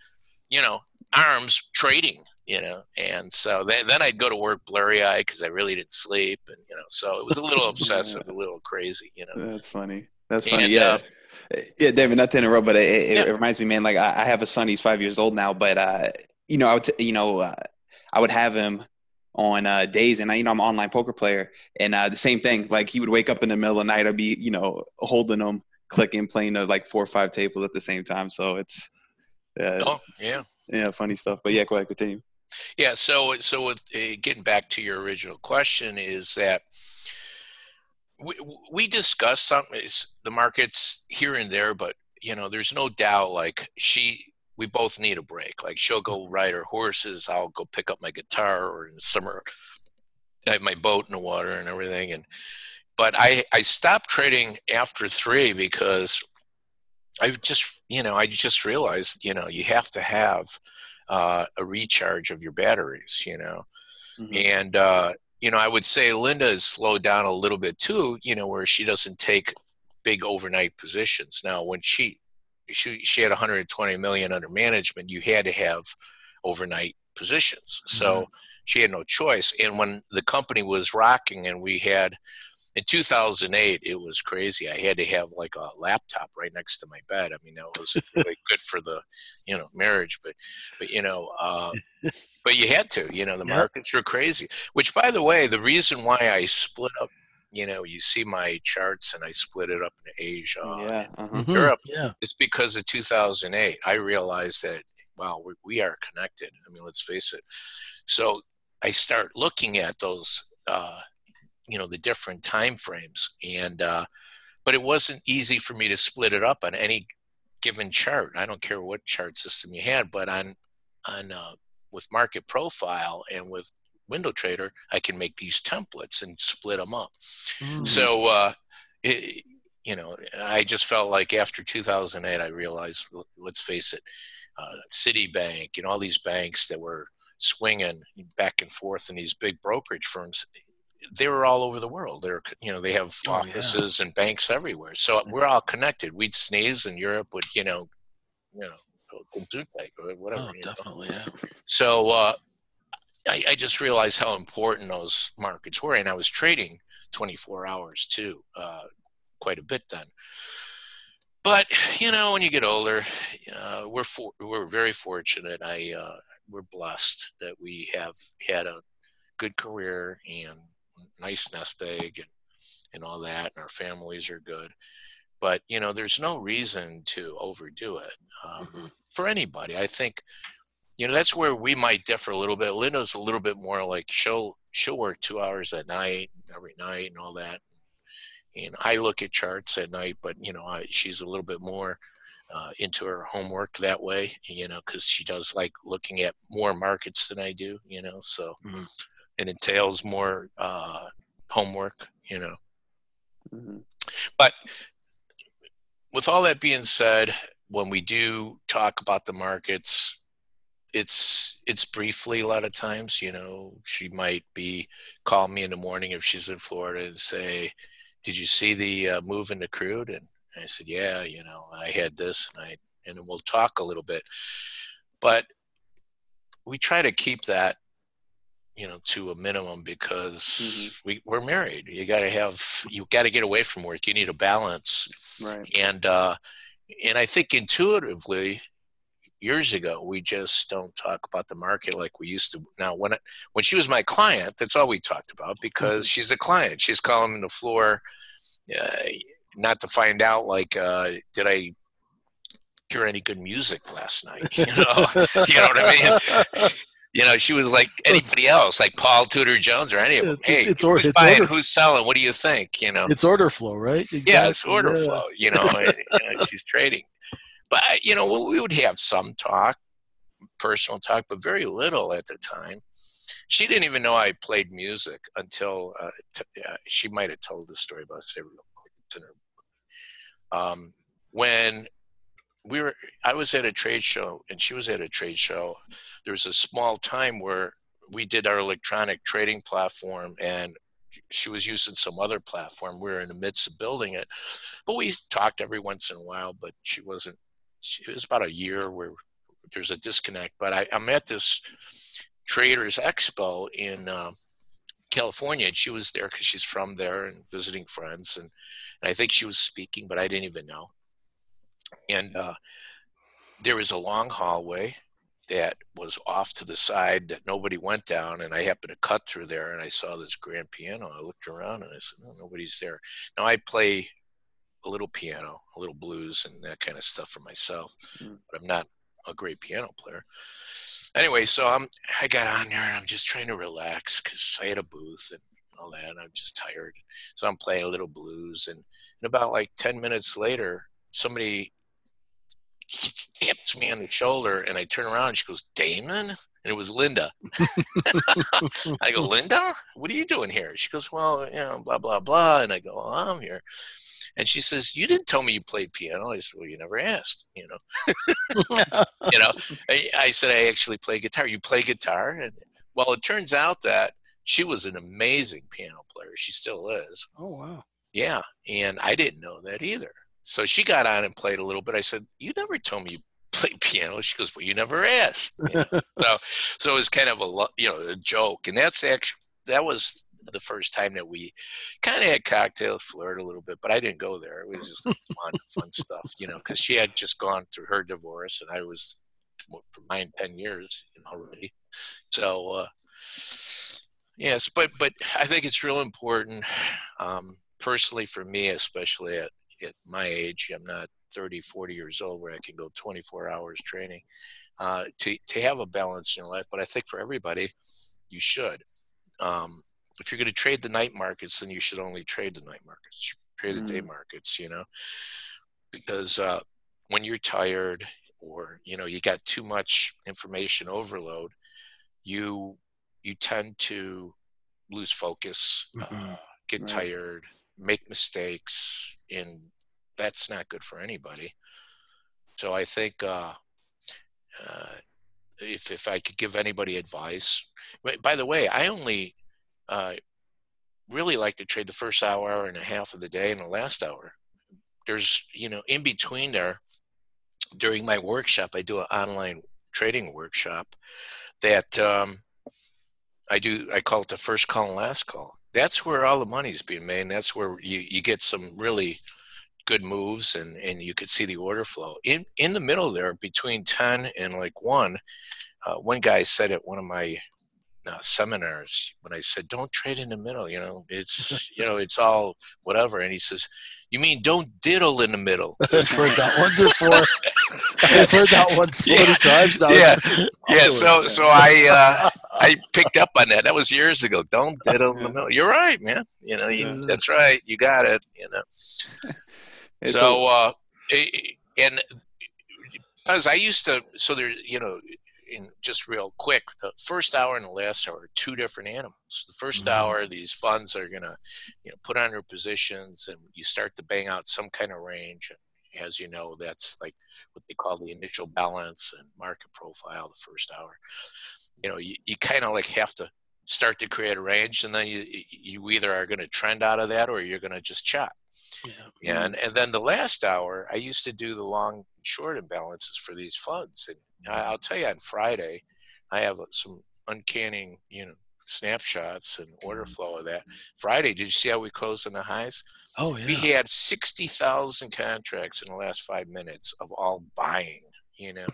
Speaker 3: you know, arms trading you know and so then, then i'd go to work blurry eyed because i really didn't sleep and you know so it was a little obsessive a little crazy you know
Speaker 1: that's funny that's funny
Speaker 3: And,
Speaker 1: yeah
Speaker 3: uh,
Speaker 1: yeah david not to interrupt but it, it,
Speaker 3: Yeah.
Speaker 1: it reminds me man like I, I have a son he's five years old now but uh you know i would t- you know uh, i would have him on uh, days and I, you know i'm an online poker player and uh, the same thing like he would wake up in the middle of the night i'd be you know holding him clicking playing uh, like four or five tables at the same time so it's uh,
Speaker 3: oh yeah.
Speaker 1: yeah funny stuff but yeah go ahead continue.
Speaker 3: Yeah so so with uh, getting back to your original question is that we, we discuss some is the markets here and there but you know there's no doubt like she we both need a break. Like she'll go ride her horses i'll go pick up my guitar or in the summer i have my boat in the water and everything and but i i stopped trading after three because i just you know i just realized you know you have to have uh, a recharge of your batteries you know?
Speaker 1: Mhm.
Speaker 3: and uh, you know i would say linda has slowed down a little bit too you know where she doesn't take big overnight positions. Now when she she, she had 120 million under management you had to have overnight positions. So she had no choice. And when the company was rocking and we had in 2008 it was crazy. I had to have like a laptop right next to my bed. I mean that was really good for the you know marriage but but you know uh, but you had to you know the
Speaker 2: Yeah.
Speaker 3: markets were crazy which by the way the reason why i split up you know you see my charts and i split it up into asia
Speaker 1: yeah uh-huh.
Speaker 2: Mhm.
Speaker 3: Europe.
Speaker 2: Yeah.
Speaker 3: it's because of 2008 i realized that wow we, we are connected i mean let's face it so i start looking at those uh, you know the different time frames and uh, but it wasn't easy for me to split it up on any given chart i don't care what chart system you had but on on uh, with market profile and with WindoTrader i can make these templates and split them up
Speaker 2: Mm.
Speaker 3: so uh, it, you know i just felt like after 2008 i realized let's face it uh, citibank and all these banks that were swinging back and forth in these big brokerage firms they were all over the world they're you know they have
Speaker 2: Oh, yeah.
Speaker 3: offices and banks everywhere so we're all connected we'd sneeze and europe would you know you know whatever
Speaker 2: Oh,
Speaker 3: you know.
Speaker 2: definitely. Yeah.
Speaker 3: So uh, I, I just realized how important those markets were, and I was trading 24 hours too, uh, quite a bit then. But you know, when you get older, uh, we're for, we're very fortunate. I uh, we're blessed that we have had a good career and nice nest egg and and all that, and our families are good. But you know, there's no reason to overdo it um,
Speaker 2: Mhm.
Speaker 3: for anybody. I think you know that's where we might differ a little bit linda's a little bit more like she'll she'll work two hours at night every night and all that. And I look at charts at night, but you know, I, she's a little bit more uh, into her homework that way, you know, because she does like looking at more markets than I do, you know, so mm-hmm. it entails more uh, homework, you know. Mm-hmm. But with all that being said, when we do talk about the markets, it's it's briefly a lot of times. You know, she might be call me in the morning if she's in Florida and say, "Did you see the uh, move in the crude?" And I said, "Yeah, you know, I had this, and I and we'll talk a little bit." But we try to keep that you know to a minimum because mm-hmm. we, we're married you got to have you got to get away from work you need a balance
Speaker 1: right
Speaker 3: and uh and i think intuitively years ago we just don't talk about the market like we used to now when it, when she was my client that's all we talked about because mm-hmm. she's a client she's calling the floor uh, not to find out like uh, did i hear any good music last night you know you know what i mean you know, she was like anybody else, like Paul Tudor Jones or any of them. It's, hey, it's, or, who's it's buying, order, who's selling? What do you think? You know,
Speaker 2: it's order flow, right?
Speaker 3: Exactly. Yeah, it's order yeah. flow. You know, you know, she's trading, but you know, we would have some talk, personal talk, but very little at the time. She didn't even know I played music until uh, t- uh, she might have told the story about it. Real quick. Um, when we were, I was at a trade show and she was at a trade show there was a small time where we did our electronic trading platform and she was using some other platform. We were in the midst of building it, but we talked every once in a while. But she wasn't. It was about a year where there's a disconnect. But I, I'm at this Traders Expo in uh, California, and she was there because she's from there and visiting friends, and, and I think she was speaking, but I didn't even know. And uh, there was a long hallway that was off to the side that nobody went down and i happened to cut through there and i saw this grand piano i looked around and i said oh, nobody's there now i play a little piano a little blues and that kind of stuff for myself mm. but i'm not a great piano player anyway so i'm i got on there and i'm just trying to relax because i had a booth and all that and i'm just tired so i'm playing a little blues and, and about like 10 minutes later somebody taps me on the shoulder and I turn around and she goes, Damon? And it was Linda. I go, Linda, what are you doing here? She goes, Well, you know, blah, blah, blah. And I go, well, I'm here. And she says, You didn't tell me you played piano. I said, Well, you never asked, you know. you know, I, I, said, I actually play guitar. You play guitar? And well, it turns out that she was an amazing piano player. She still is.
Speaker 2: Oh, wow.
Speaker 3: Yeah. And I didn't know that either. So she got on and played a little bit. I said, "You never told me you played piano." She goes, "Well, you never asked." You know? so, so it was kind of a you know a joke, and that's actually that was the first time that we kind of had cocktails, flirted a little bit, but I didn't go there. It was just fun, fun stuff, you know, because she had just gone through her divorce, and I was for mine ten years you know, already. So, uh, yes, but but I think it's real important, um, personally for me, especially at at my age, I'm not 30, 40 years old where I can go 24 hours training uh, to, to have a balance in your life. But I think for everybody, you should. Um, if you're going to trade the night markets, then you should only trade the night markets, trade the mm. day markets, you know, because uh, when you're tired or, you know, you got too much information overload, you, you tend to lose focus, mm-hmm. uh, get right. tired, make mistakes, and that's not good for anybody. So I think uh, uh, if if I could give anybody advice, by the way, I only uh, really like to trade the first hour, and a half of the day, and the last hour. There's you know in between there. During my workshop, I do an online trading workshop that um, I do. I call it the first call and last call that's where all the money's being made. And that's where you, you get some really good moves and, and you could see the order flow. In in the middle there, between 10 and like 1, uh, one guy said at one of my uh, seminars when I said, "Don't trade in the middle." You know, it's you know, it's all whatever. And he says, "You mean don't diddle in the middle?"
Speaker 2: I've heard that one before. I've heard that one so yeah. many times now.
Speaker 3: Yeah, yeah. So so I uh, I picked up on that. That was years ago. Don't diddle in the middle. You're right, man. You know, you, that's right. You got it. You know.
Speaker 1: It's
Speaker 3: so, uh, and because I used to, so there, you know, in just real quick, the first hour and the last hour are two different animals. The 1st
Speaker 2: Mhm.
Speaker 3: hour, these funds are gonna, you know, put on their positions, and you start to bang out some kind of range. And as you know, that's like what they call the initial balance and market profile. The first hour, you know, you, you kind of like have to start to create a range, and then you you either are going to trend out of that or you're going to just chop.
Speaker 2: Yeah. Mm-hmm.
Speaker 3: And and then the last hour, I used to do the long short imbalances for these funds. And I'll tell you, on Friday, I have some uncanny, you know, snapshots and order mm-hmm. flow of that. Friday, did you see how we closed on the highs?
Speaker 2: Oh yeah.
Speaker 3: We had sixty thousand contracts in the last five minutes of all buying. You know,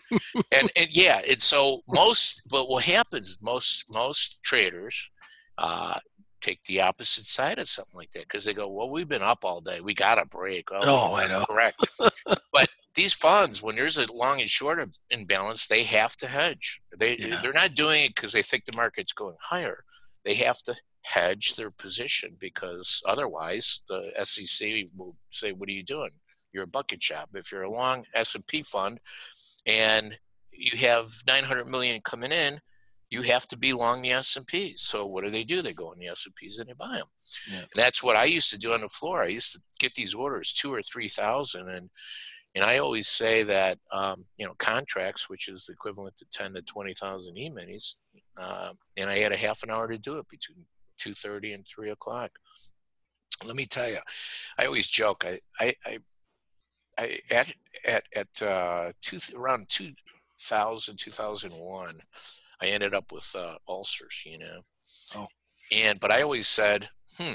Speaker 3: and and yeah, and so most. But what happens? Most most traders uh, take the opposite side of something like that because they go, "Well, we've been up all day. We got a break." Well,
Speaker 2: Oh, I know.
Speaker 3: Correct. but these funds, when there's a long and short imbalance, they have to hedge. They
Speaker 2: Yeah.
Speaker 3: they're not doing it because they think the market's going higher. They have to hedge their position because otherwise the SEC will say, "What are you doing? You're a bucket shop." If you're a long S and P fund and you have 900 million coming in, you have to be long the S and P. So what do they do? They go in the S and Ps and they buy them.
Speaker 2: Yeah.
Speaker 3: And that's what I used to do on the floor. I used to get these orders two or three thousand, and and I always say that um, you know contracts, which is the equivalent to ten to twenty thousand e-minis, uh, and I had a half an hour to do it between two thirty and three o'clock. Let me tell you, I always joke. I, I, I at at at uh, two around 2000, 2001, I ended up with uh, ulcers. You know.
Speaker 2: Oh.
Speaker 3: And but I always said, hmm.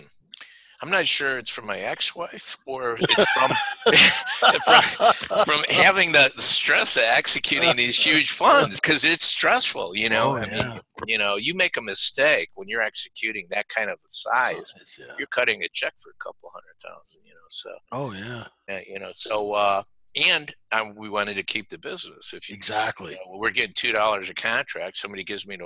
Speaker 3: I'm not sure it's from my ex-wife or it's from from, from having the stress of executing these huge funds because it's stressful. You know,
Speaker 2: Oh,
Speaker 3: I mean,
Speaker 2: yeah.
Speaker 3: you know, you make a mistake when you're executing that kind of a size.
Speaker 2: Yeah.
Speaker 3: You're cutting a check for a couple hundred thousand. You know, so
Speaker 2: Oh yeah.
Speaker 3: you know, so uh, and um, we wanted to keep the business. If you,
Speaker 2: Exactly.
Speaker 3: you know, we're getting two dollars a contract, somebody gives me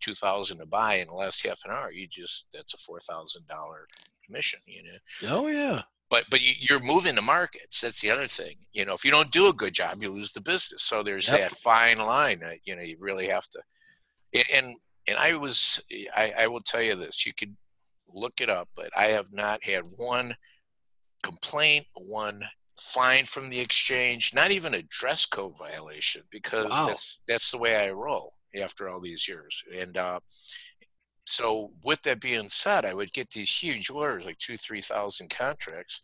Speaker 3: two thousand to buy in the last half an hour. You just that's a four thousand dollar commission. You know
Speaker 2: Oh yeah.
Speaker 3: but but you, you're moving the markets. That's the other thing. You know, if you don't do a good job, you lose the business. So there's
Speaker 2: Yep.
Speaker 3: that fine line that you know you really have to. And and, and I was I, I will tell you this. You could look it up, but I have not had one complaint, one fine from the exchange, not even a dress code violation because
Speaker 2: Wow.
Speaker 3: that's that's the way I roll after all these years. And uh, so with that being said, I would get these huge orders, like two, three thousand contracts.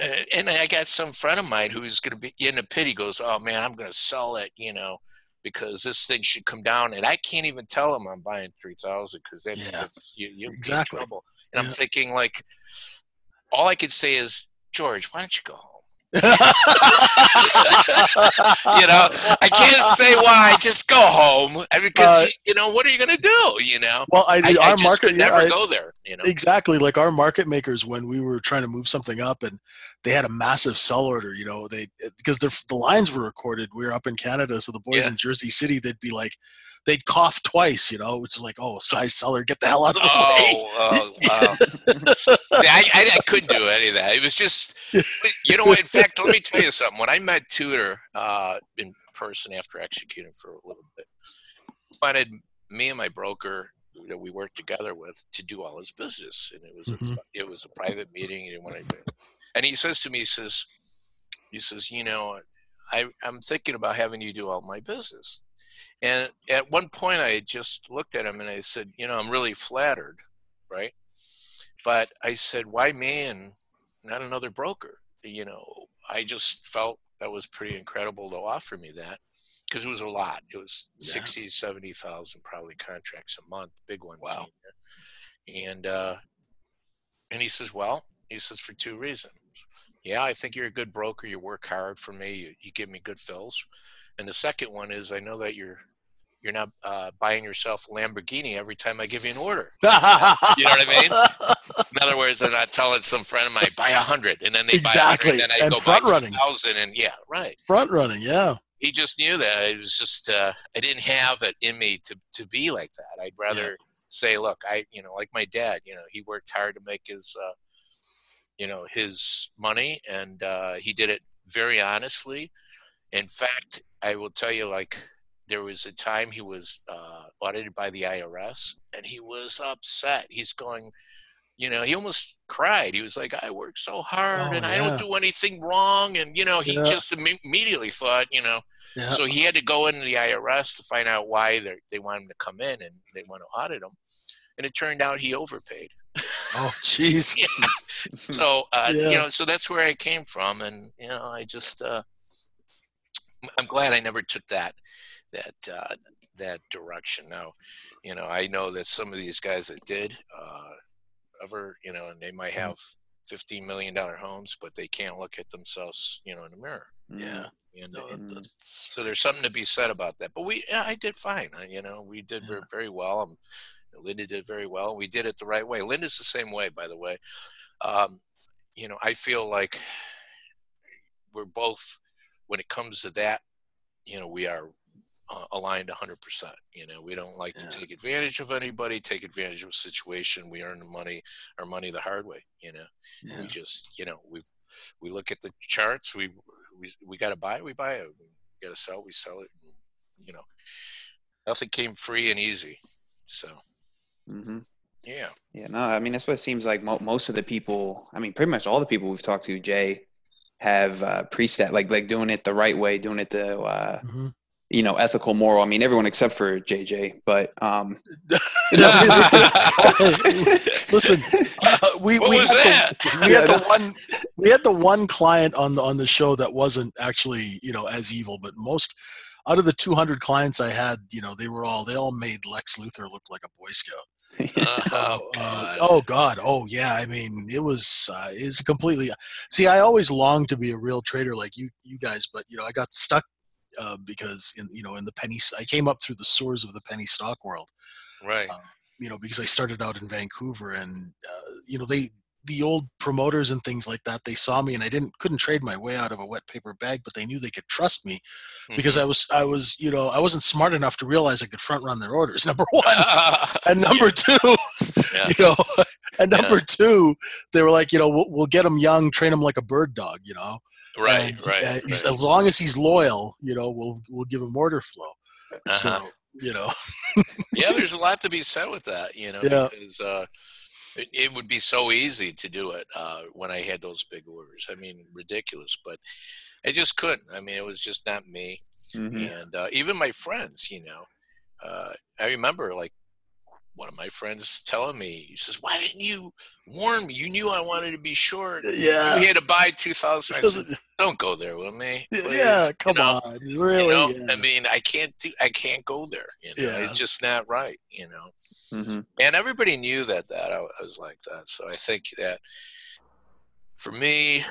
Speaker 3: Uh, and I got some friend of mine who's going to be in a pit. He goes, "Oh man, I'm going to sell it," you know, because this thing should come down. And I can't even tell him I'm buying three thousand because that's,
Speaker 2: Yeah.
Speaker 3: that's you, you're
Speaker 2: Exactly.
Speaker 3: in trouble. And I'm thinking like, all I could say is, George, why don't you go? You know, I can't say why. Just go home I mean, because
Speaker 2: Uh,
Speaker 3: you, you know what are you going to do? You know,
Speaker 2: well, I,
Speaker 3: I, I
Speaker 2: our
Speaker 3: just
Speaker 2: market yeah,
Speaker 3: never
Speaker 2: I-
Speaker 3: go there. You know,
Speaker 2: exactly like our market makers when we were trying to move something up and they had a massive sell order you know they because the, the lines were recorded we were up in canada so the boys
Speaker 3: Yeah.
Speaker 2: in jersey city they'd be like they'd cough twice you know it's like oh size seller get the hell out of the way
Speaker 3: Oh, oh, wow. I, I, I couldn't do any of that. It was just, you know, in fact, let me tell you something. When I met Tudor uh, in person after executing for a little bit, wanted me and my broker that we worked together with to do all his business, and it was
Speaker 2: Mhm.
Speaker 3: a, it was a private meeting. He didn't want to. And he says to me, he says, he says, you know, I, I'm thinking about having you do all my business. And at one point, I just looked at him and I said, you know, I'm really flattered, right? But I said, why me and not another broker? You know, I just felt that was pretty incredible to offer me that because it was a lot. It was
Speaker 2: Yeah.
Speaker 3: 60, 70,000 probably contracts a month, big ones.
Speaker 2: Wow.
Speaker 3: And, uh, and he says, well, he says, for two reasons. Yeah, I think you're a good broker. You work hard for me. You, you give me good fills. And the second one is I know that you're you're not uh, buying yourself a Lamborghini every time I give you an order. You know what I mean? In other words, I'm not telling some friend of mine buy a hundred and then they
Speaker 2: Exactly.
Speaker 3: buy a hundred, and then I
Speaker 2: And
Speaker 3: go
Speaker 2: front
Speaker 3: buy
Speaker 2: running.
Speaker 3: thousand and yeah, right.
Speaker 2: front running yeah
Speaker 3: he just knew that it was just uh, I didn't have it in me to to be like that. I'd rather say, look, I you know, like my dad, you know, he worked hard to make his uh, you know his money, and uh, he did it very honestly. In fact, I will tell you, like there was a time he was uh, audited by the IRS, and he was upset. He's going, you know, he almost cried. He was like, "I work so hard,
Speaker 2: Oh,
Speaker 3: and I don't do anything wrong," and you know, he
Speaker 2: Yeah.
Speaker 3: just imme- immediately thought, you know,
Speaker 2: Yeah.
Speaker 3: so he had to go into the IRS to find out why they they want him to come in and they want to audit him, and it turned out he overpaid.
Speaker 2: oh, jeez.
Speaker 3: So uh,
Speaker 2: Yeah.
Speaker 3: you know, so that's where I came from, and you know, I just uh, I'm glad I never took that that uh, that direction. Now, you know, I know that some of these guys that did uh, ever, you know, and they might
Speaker 2: Mm-hmm.
Speaker 3: have fifteen million dollar homes, but they can't look at themselves, you know, in the mirror.
Speaker 2: Yeah.
Speaker 3: And
Speaker 2: that's-
Speaker 3: so there's something to be said about that. But we, yeah, I did fine. I, you know, we did ver- very well. Um, Linda did very well. We did it the right way. Linda's the same way, by the way. Um, you know, I feel like we're both, when it comes to that, you know, we are uh, aligned 100%. You know, we don't like
Speaker 2: Yeah.
Speaker 3: to take advantage of anybody, take advantage of a situation. We earn the money, our money the hard way. You know,
Speaker 2: yeah.
Speaker 3: we just, you know, we we look at the charts. We we we got to buy, we buy it. We got to sell, we sell it. You know, nothing came free and easy. So
Speaker 1: Mm-hmm.
Speaker 3: yeah,
Speaker 1: Yeah, no, I mean that's what it seems like. Mo- most of the people, I mean, pretty much all the people we've talked to, Jay, have uh, preached that, like like doing it the right way, doing it the uh,
Speaker 2: Mhm.
Speaker 1: you know ethical, moral. I mean, everyone except for JJ, but um,
Speaker 2: No, listen, listen, uh, we
Speaker 3: What
Speaker 2: we
Speaker 3: was
Speaker 2: had
Speaker 3: that?
Speaker 2: The, we had the one we had the one client on the on the show that wasn't actually you know as evil, but most out of the 200 clients I had, you know, they were all they all made Lex Luthor look like a Boy Scout.
Speaker 3: oh
Speaker 2: Uh,
Speaker 3: god,
Speaker 2: oh God! Oh yeah! I mean, it was uh, it's completely. See, I always longed to be a real trader like you, you guys, but you know, I got stuck uh, because in you know in the penny. I came up through the sores of the penny stock world.
Speaker 3: right,
Speaker 2: You know, because I started out in Vancouver, and uh, you know they the old promoters and things like that. They saw me, and I didn't couldn't trade my way out of a wet paper bag, but they knew they could trust me because
Speaker 3: Mm-hmm.
Speaker 2: I was I was you know I wasn't smart enough to realize I could front run their orders. Number one,
Speaker 3: Mhm.
Speaker 2: and number two,
Speaker 3: Yeah.
Speaker 2: you know, and
Speaker 3: Yeah.
Speaker 2: number two, they were like, you know, we'll, we'll get him young, train him like a bird dog, you know,
Speaker 3: right,
Speaker 2: And,
Speaker 3: right,
Speaker 2: uh,
Speaker 3: right.
Speaker 2: As long as he's loyal, you know, we'll we'll give him order flow.
Speaker 3: Uh-huh.
Speaker 2: So you know,
Speaker 3: yeah, there's a lot to be said with that, you know,
Speaker 2: Yeah.
Speaker 3: because uh, it, it would be so easy to do it uh, when I had those big orders. I mean, ridiculous, but I just couldn't. I mean, it was just not me.
Speaker 1: Mhm.
Speaker 3: And uh, even my friends, you know, uh, I remember like one of my friends telling me, he says, "Why didn't you warn me? You knew I wanted to be short.
Speaker 2: yeah,
Speaker 3: You had to buy 2,000." I said, "Don't go there with me.
Speaker 2: yeah, come
Speaker 3: you know?
Speaker 2: on, really?
Speaker 3: You know,
Speaker 2: yeah.
Speaker 3: I mean, I can't do. I can't go there. You know,
Speaker 2: Yeah.
Speaker 3: it's just not right. You know,
Speaker 1: Mhm.
Speaker 3: and everybody knew that. That I, I was like that. So I think that for me,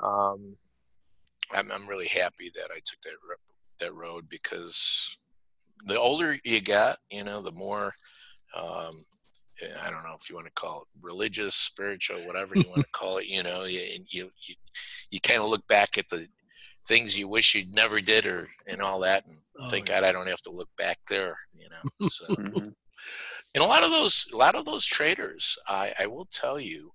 Speaker 3: um, I'm, I'm really happy that I took that that road because the older you get, you know, the more. Um, I don't know if you want to call it religious, spiritual, whatever you want to call it. You know, you you you, you kind of look back at the things you wish you'd never did, or and all that, and
Speaker 2: Oh,
Speaker 3: thank
Speaker 2: yeah.
Speaker 3: God I don't have to look back there. You know, so
Speaker 1: Mhm.
Speaker 3: and a lot of those a lot of those traders i, I will tell you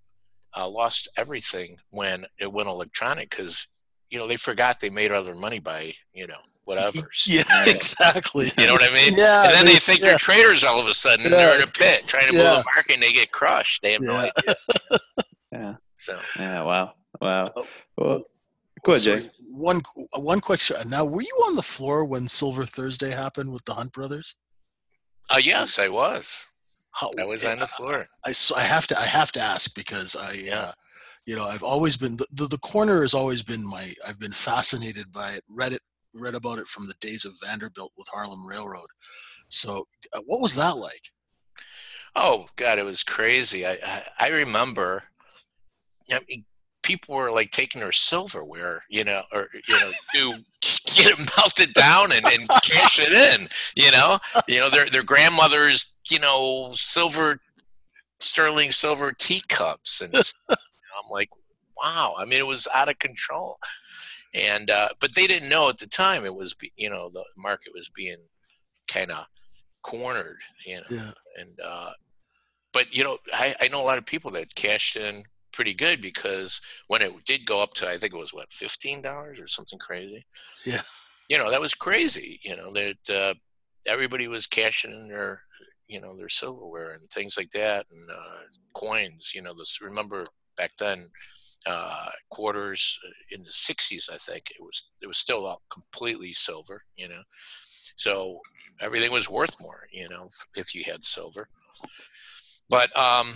Speaker 3: uh, lost everything when it went electronic because you know they forgot they made all their money by you know whatever
Speaker 2: yeah, exactly.
Speaker 3: you know what i mean
Speaker 2: Yeah,
Speaker 3: and then they,
Speaker 2: they-
Speaker 3: think
Speaker 2: yeah.
Speaker 3: they're traders all of a sudden and they're in a pit trying to move
Speaker 2: Yeah.
Speaker 3: the market and they get crushed they have no
Speaker 2: Yeah.
Speaker 3: idea
Speaker 1: Yeah.
Speaker 3: so
Speaker 1: Yeah. Wow. Wow.
Speaker 2: Oh,
Speaker 1: Well, go ahead, Jay.
Speaker 2: One one question. Now, were you on the floor when Silver Thursday happened with the Hunt brothers?
Speaker 3: uh, yes i was
Speaker 2: How,
Speaker 3: i was on the floor
Speaker 2: I, so I have to I have to ask because I uh, you know I've always been the, the the corner has always been my I've been fascinated by it read it read about it from the days of Vanderbilt with Harlem Railroad so uh, what was that like
Speaker 3: Oh God, it was crazy. I I, I remember. I mean, people were like taking their silverware, you know, or you know, to get it melted down and, and cash it in. You know, you know, their their grandmother's, you know, silver, sterling silver teacups, and stuff. You know, I'm like, wow. I mean, it was out of control. and uh, but they didn't know at the time it was you know the market was being kind of cornered, you know,
Speaker 2: Yeah.
Speaker 3: and uh, but you know I, I know a lot of people that cashed in pretty good because when it did go up to I think it was what fifteen dollars or something crazy.
Speaker 2: Yeah.
Speaker 3: You know that was crazy. You know that uh, everybody was cashing in their you know their silverware and things like that and uh, coins. You know this remember back then uh, quarters in the 60s i think it was it was still all completely silver you know? So everything was worth more you know if, if you had silver. But um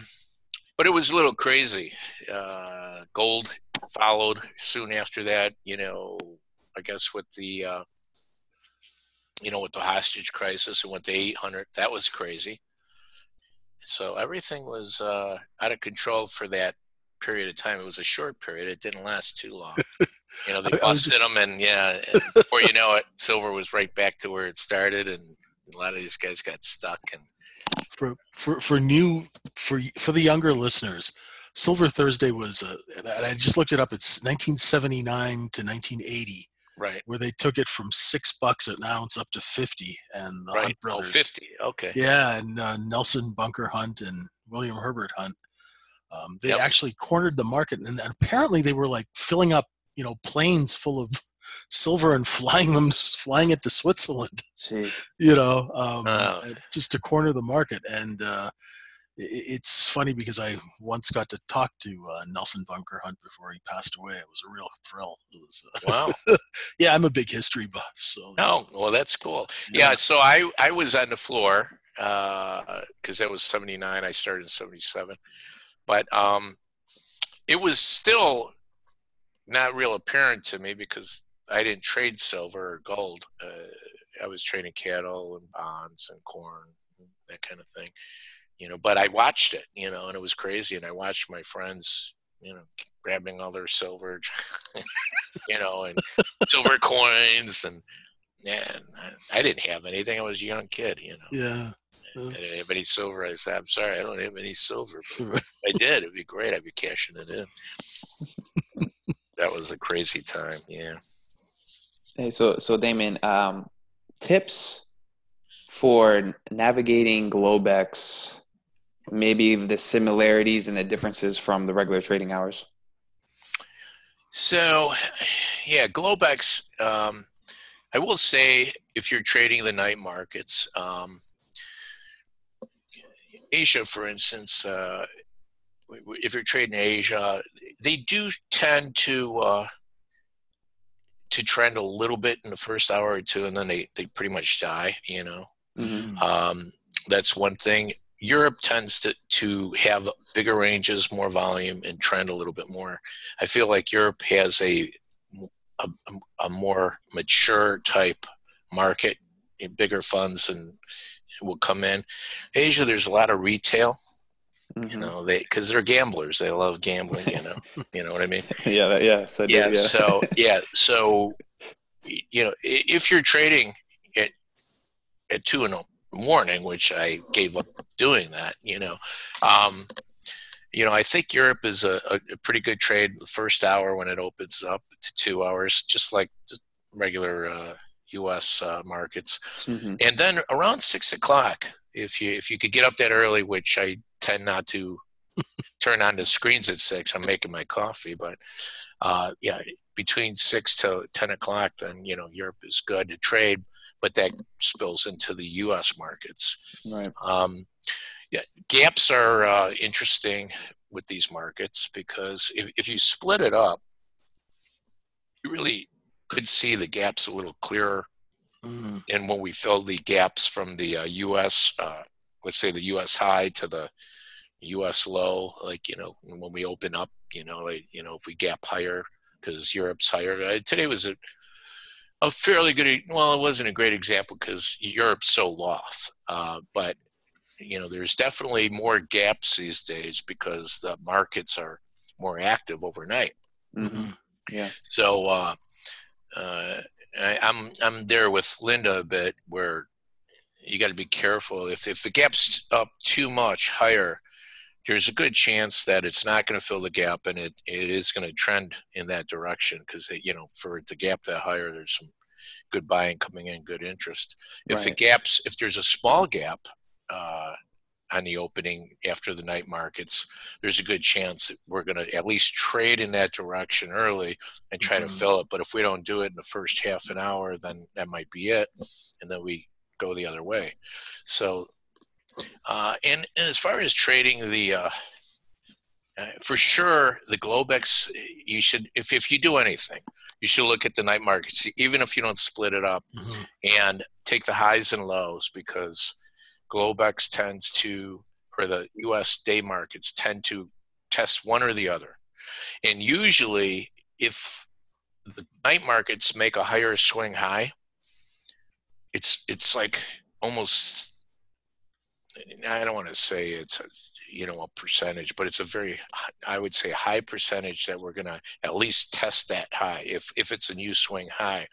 Speaker 3: but it was a little crazy. Uh gold followed soon after that you know i guess with the uh you know with the hostage crisis it went to 800 that was crazy. So everything was uh out of control for that period of time. It was a short period. It didn't last too long. You know, they
Speaker 2: I- I was
Speaker 3: busted them, and yeah, and before you know it, silver was right back to where it started, and a lot of these guys got stuck. And
Speaker 2: for for for new for for the younger listeners silver thursday was uh, and i just looked it up it's 1979 to 1980
Speaker 3: right,
Speaker 2: where they took it from six bucks an ounce up to 50 and the
Speaker 3: right,
Speaker 2: hunt
Speaker 3: oh,
Speaker 2: brothers
Speaker 3: 50. Okay,
Speaker 2: yeah and uh, nelson bunker hunt and william herbert hunt um, they
Speaker 3: Yep.
Speaker 2: actually cornered the market and apparently they were like filling up you know planes full of silver and flying them flying it to switzerland
Speaker 1: Jeez.
Speaker 2: you know, um,
Speaker 3: Oh.
Speaker 2: just to corner the market. And uh, it's funny because I once got to talk to uh, Nelson Bunker Hunt before he passed away. It was a real thrill. It was, uh,
Speaker 3: wow.
Speaker 2: yeah, I'm a big history buff, so
Speaker 3: No, well, that's cool. Yeah, so I I was on the floor because that was '79. I started in '77, but um, it was still not real apparent to me because I didn't trade silver or gold. Uh, I was trading cattle and bonds and corn, that kind of thing, you know. But I watched it, you know, and it was crazy. And I watched my friends, you know, grabbing all their silver, you know, and silver coins and and I didn't have anything. I was a young kid, you know.
Speaker 2: yeah.
Speaker 3: I didn't have any silver. I said, I'm sorry, I don't have any silver. But if I did, it'd be great. I'd be cashing it in. that was a crazy time. Yeah.
Speaker 1: Hey, so so Damon, um, tips for navigating Globex, maybe the similarities and the differences from the regular trading hours.
Speaker 3: So, yeah, Globex. Um, I will say, if you're trading the night markets, um, Asia, for instance, uh, if you're trading Asia, they do tend to uh, to trend a little bit in the first hour or two, and then they, they pretty much die. You know,
Speaker 2: Mm.
Speaker 3: um, that's one thing. Europe tends to, to have bigger ranges, more volume, and trend a little bit more. I feel like Europe has a a, a more mature type market, bigger funds, and will come in. Asia, there's a lot of retail. You
Speaker 1: Mhm.
Speaker 3: know, they because they're gamblers. They love gambling. You know, you know what I mean.
Speaker 1: Yeah, that- yeah, so I do,
Speaker 3: Yeah.
Speaker 1: yeah.
Speaker 3: So yeah. So you know, if you're trading at at two in the morning, which I gave up doing that, you know, um, you know, I think Europe is a, a a pretty good trade. The first hour when it opens up to two hours, just like the regular uh, U.S. Uh, markets,
Speaker 1: Mhm.
Speaker 3: and then around six o'clock, if you if you could get up that early, which I tend not to turn on the screens at six. I'm making my coffee, but uh, yeah, between six to ten o'clock, then you know Europe is good to trade, but that spills into the U.S. markets.
Speaker 1: Right.
Speaker 3: Um, yeah, gaps are uh, interesting with these markets because if, if you split it up, you really could see the gaps a little clearer
Speaker 2: Mm.
Speaker 3: and when we fill the gaps from the uh, U.S., uh, let's say the U.S. high to the U.S. low, like you know, when we open up, you know, like you know, if we gap higher because Europe's higher. Uh, today was a a fairly good. Well, it wasn't a great example because Europe's so loft, uh, but you know, there's definitely more gaps these days because the markets are more active overnight.
Speaker 1: Mhm.
Speaker 2: Mhm.
Speaker 1: Yeah.
Speaker 3: So uh, uh, I, I'm I'm there with Linda a bit where you got to be careful if if the gap's up too much higher, there's a good chance that it's not going to fill the gap and it, it is going to trend in that direction because you know for the gap that higher there's some good buying coming in good interest if right. the gaps if there's a small gap uh, on the opening after the night markets there's a good chance that we're going to at least trade in that direction early and try mm-hmm. to fill it but if we don't do it in the first half an hour then that might be it and then we go the other way so uh, and, and, as far as trading the, uh, uh, for sure, the Globex, you should, if, if you do anything, you should look at the night markets, even if you don't split it up, mm-hmm. and take the highs and lows because Globex tends to, or the U.S. day markets tend to test one or the other. And usually, if the night markets make a higher swing high, it's it's like almost I don't want to say it's a, you know a percentage, but it's a very I would say high percentage that we're going to at least test that high. If if it's a new swing high,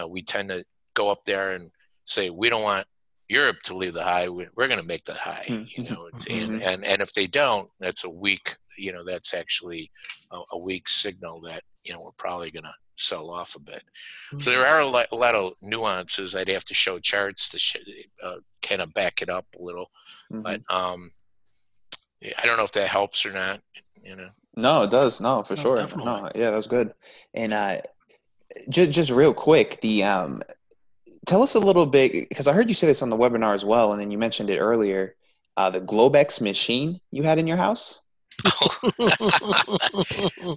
Speaker 3: uh, we tend to go up there and say we don't want Europe to leave the high. We're going to make that high, hmm. you know. Mm-hmm. And, and and if they don't, that's a weak. You know, that's actually a, a weak signal that you know we're probably going to sell off a bit. Mm-hmm. So there are a lot, a lot, of nuances. I'd have to show charts to sh- uh, kind of back it up a little, mm-hmm. but um, I don't know if that helps or not. You know.
Speaker 1: No, it does. No, for no, sure. Definitely. No, yeah, that was good. And uh, just just real quick, the um, tell us a little bit because I heard you say this on the webinar as well, and then you mentioned it earlier. Uh, the Globex machine you had in your house.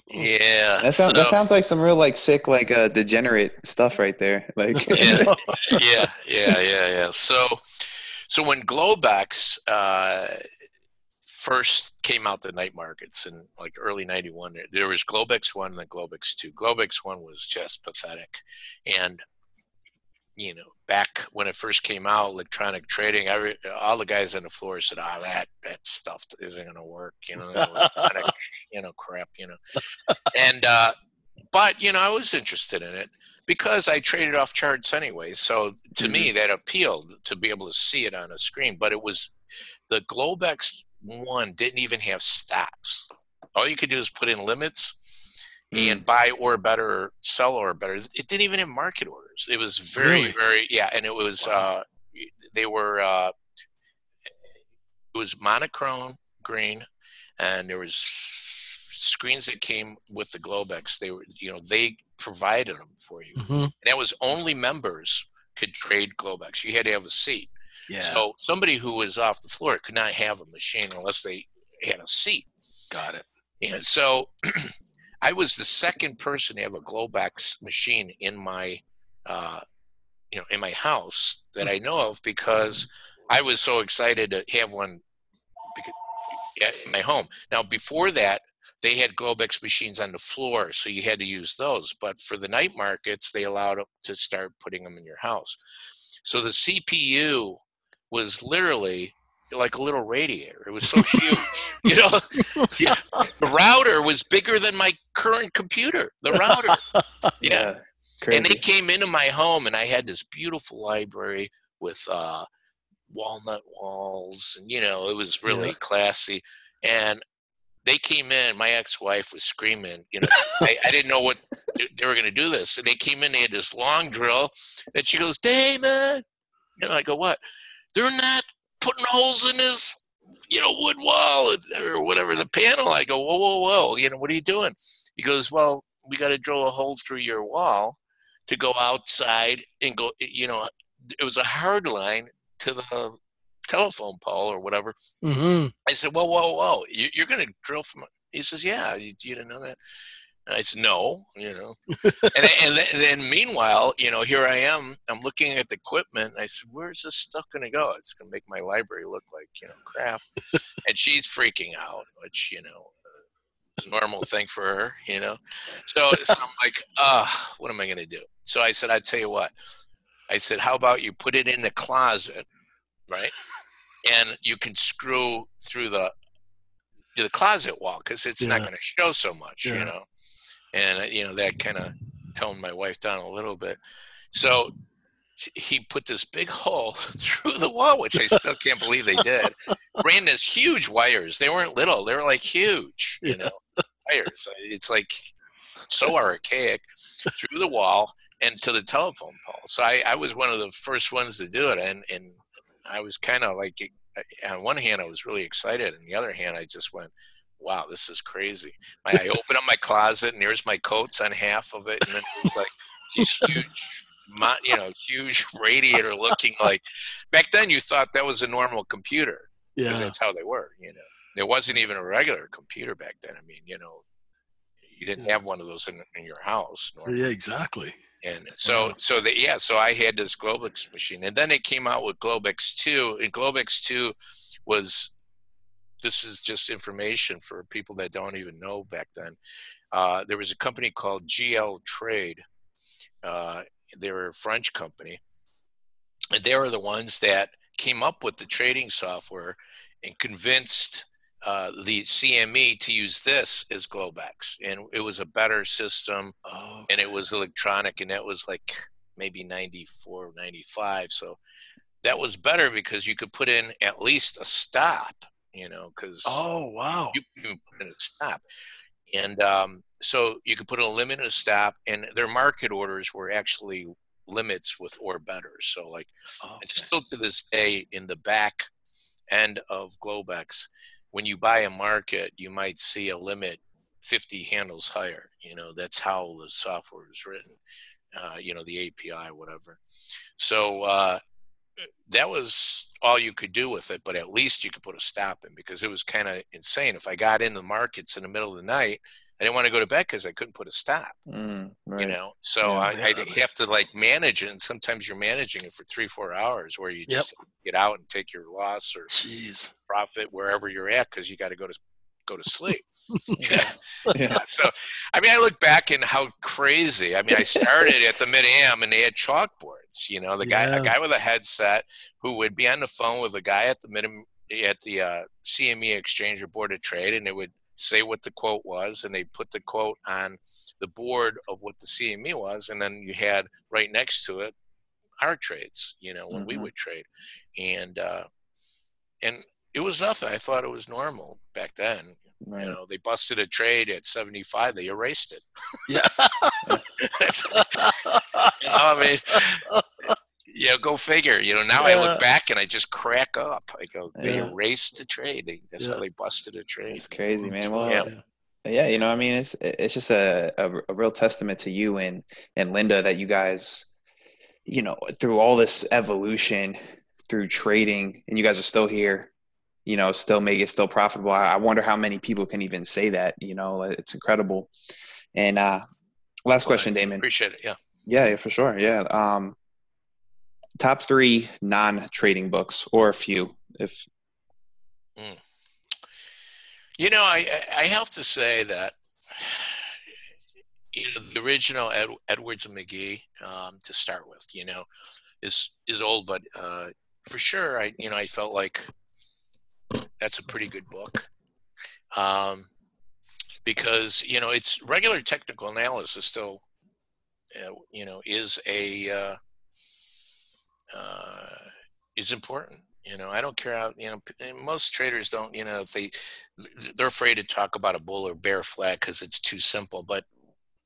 Speaker 3: yeah.
Speaker 1: That sounds so, that sounds like some real like sick like uh degenerate stuff right there. Like
Speaker 3: yeah, yeah, yeah, yeah, yeah. So so when Globex uh first came out the night markets in like early 91 there was globex 1 and then globex 2 globex 1 was just pathetic and you know, back when it first came out, electronic trading, every, all the guys on the floor said, "Ah, oh, that that stuff isn't going to work," you know, of, you know, crap, you know. And uh, but you know, I was interested in it because I traded off charts anyway. So to mm-hmm. me, that appealed to be able to see it on a screen. But it was the Globex one didn't even have stops. All you could do is put in limits mm. and buy or better, sell or better. It didn't even have market orders. It was very, really? very yeah, and it was wow. uh, they were uh, it was monochrome green, and there was screens that came with the Globex. They were you know they provided them for you, mm-hmm. and that was only members could trade Globex. You had to have a seat. Yeah. So somebody who was off the floor could not have a machine unless they had a seat.
Speaker 2: Got it.
Speaker 3: And so I was the second person to have a Globex machine in my, uh, you know, in my house that I know of because I was so excited to have one in my home. Now, before that, they had Globex machines on the floor, so you had to use those. But for the night markets, they allowed to start putting them in your house. So the CPU was literally like a little radiator. It was so huge, you know. Yeah. The router was bigger than my current computer. The router, yeah. yeah and they came into my home, and I had this beautiful library with uh, walnut walls, and you know, it was really yeah. classy. And they came in. My ex-wife was screaming. You know, I, I, didn't know what they were going to do this, and they came in. They had this long drill, and she goes, "Damon," and I go, "What?" They're not putting holes in his you know wood wall or whatever the panel. I go whoa whoa whoa you know what are you doing? He goes well we got to drill a hole through your wall to go outside and go you know it was a hard line to the telephone pole or whatever. Mm-hmm. i said whoa whoa whoa you, are going to drill from he says yeah you, you didn't know that I said, no, you know. and, and then, meanwhile, you know, here I am. I'm looking at the equipment. I said, where's this stuff going to go? It's going to make my library look like, you know, crap. and she's freaking out, which, you know, is a normal thing for her, you know. So, so I'm like, ah, what am I going to do? So I said, I tell you what. I said, how about you put it in the closet, right? And you can screw through the the closet wall because it's yeah. not going to show so much, yeah. you know and uh, you know that kind of toned my wife down a little bit. So he put this big hole through the wall, which I still can't believe they did. ran this huge wires. They weren't little; they were like huge. You know, wires. It's like so archaic through the wall and to the telephone pole. So I, I was one of the first ones to do it, and and I was kind of like, on one hand, I was really excited, and the other hand, I just went, "Wow, this is crazy." My, I open up my closet, and there's my coats on half of it, and then it was like these huge. You know, huge radiator looking like. Back then, you thought that was a normal computer because
Speaker 2: Yeah.
Speaker 3: that's how they were. You know, there wasn't even a regular computer back then. I mean, you know, you didn't have one of those in, in your house. normally.
Speaker 2: Yeah, exactly.
Speaker 3: And so, so that yeah, so I had this Globex machine, and then it came out with Globex two, and Globex two was. This is just information for people that don't even know back then. Uh, there was a company called GL Trade. Uh, they were a French company, and they were the ones that came up with the trading software and convinced uh, the CME to use this as Globex, and it was a better system
Speaker 2: Oh,
Speaker 3: and it was electronic and that was like maybe 94 95 so that was better because you could put in at least a stop you know because
Speaker 2: oh wow.
Speaker 3: you can put in a stop. And um, so you could put a limit and a stop and their market orders were actually limits with or better. So like and still to this day in the back end of globex when you buy a market you might see a limit 50 handles higher you know that's how the software is written uh, you know the api whatever. So uh, that was all you could do with it but at least you could put a stop in because it was kind of insane if i got into the markets in the middle of the night i didn't want to go to bed because i couldn't put a stop
Speaker 1: Mm, right.
Speaker 3: you know so
Speaker 1: Yeah.
Speaker 3: I,
Speaker 2: Yeah,
Speaker 3: have to like manage it and sometimes you're managing it for three four hours where you
Speaker 2: Yep.
Speaker 3: just get out and take your loss or
Speaker 2: jeez.
Speaker 3: profit wherever you're at because you got to go to go to sleep
Speaker 1: Yeah. yeah.
Speaker 3: so i mean i look back and how crazy i mean i started at the mid am and they had you know the guy a guy with a headset who would be on the phone with a guy at the mid at the uh, cme exchange or board of trade and they would say what the quote was and they put the quote on the board of what the cme was and then you had right next to it our trades you know when we
Speaker 1: Mhm.
Speaker 3: would trade and uh and it was nothing i thought it was normal back then
Speaker 1: Right.
Speaker 3: you know, they busted a trade at 75. They erased it.
Speaker 2: Yeah.
Speaker 3: It's like, you know, I mean, you know, go figure. You know, now I look back and I just crack up. I go, they
Speaker 2: Yeah.
Speaker 3: erased the trade. They, that's
Speaker 2: Yeah.
Speaker 3: how they busted a trade.
Speaker 1: It's crazy, man. Well,
Speaker 3: Yeah.
Speaker 1: yeah, you know, I mean, it's it's just a, a, a real testament to you and and Linda that you guys, you know, through all this evolution, through trading, and you guys are still here. You know, still make it still profitable. I, I wonder how many people can even say that. You know, it's incredible. And uh, last question,
Speaker 3: Well, I
Speaker 1: Damon.
Speaker 3: Appreciate it. Yeah.
Speaker 1: Yeah, for sure. Yeah. Um, top three non-trading books, or a few, if
Speaker 3: You know, I I have to say that you know the original Ed, Edwards and Magee um, to start with, you know, is is old, but uh, for sure, I you know I felt like that's a pretty good book um, because you know it's regular technical analysis still uh, you know is a uh, uh, is important you know i don't care how you know most traders don't you know if they they're afraid to talk about a bull or bear flag because it's too simple but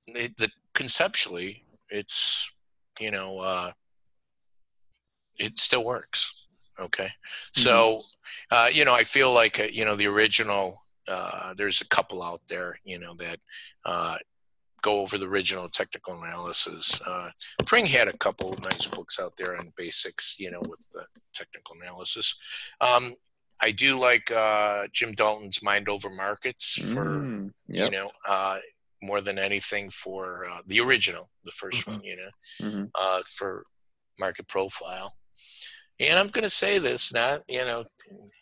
Speaker 3: it, the conceptually it's you know uh it still works okay? So uh you know i feel like uh, you know the original uh there's a couple out there you know that uh go over the original technical analysis uh pring had a couple of nice books out there on basics you know with the technical analysis um i do like uh jim dalton's mind over markets for
Speaker 1: Mm,
Speaker 3: you know uh more than anything for uh, the original the 1st
Speaker 2: Mhm.
Speaker 3: one you know
Speaker 1: Mhm.
Speaker 3: uh for market profile and i'm going to say this not you know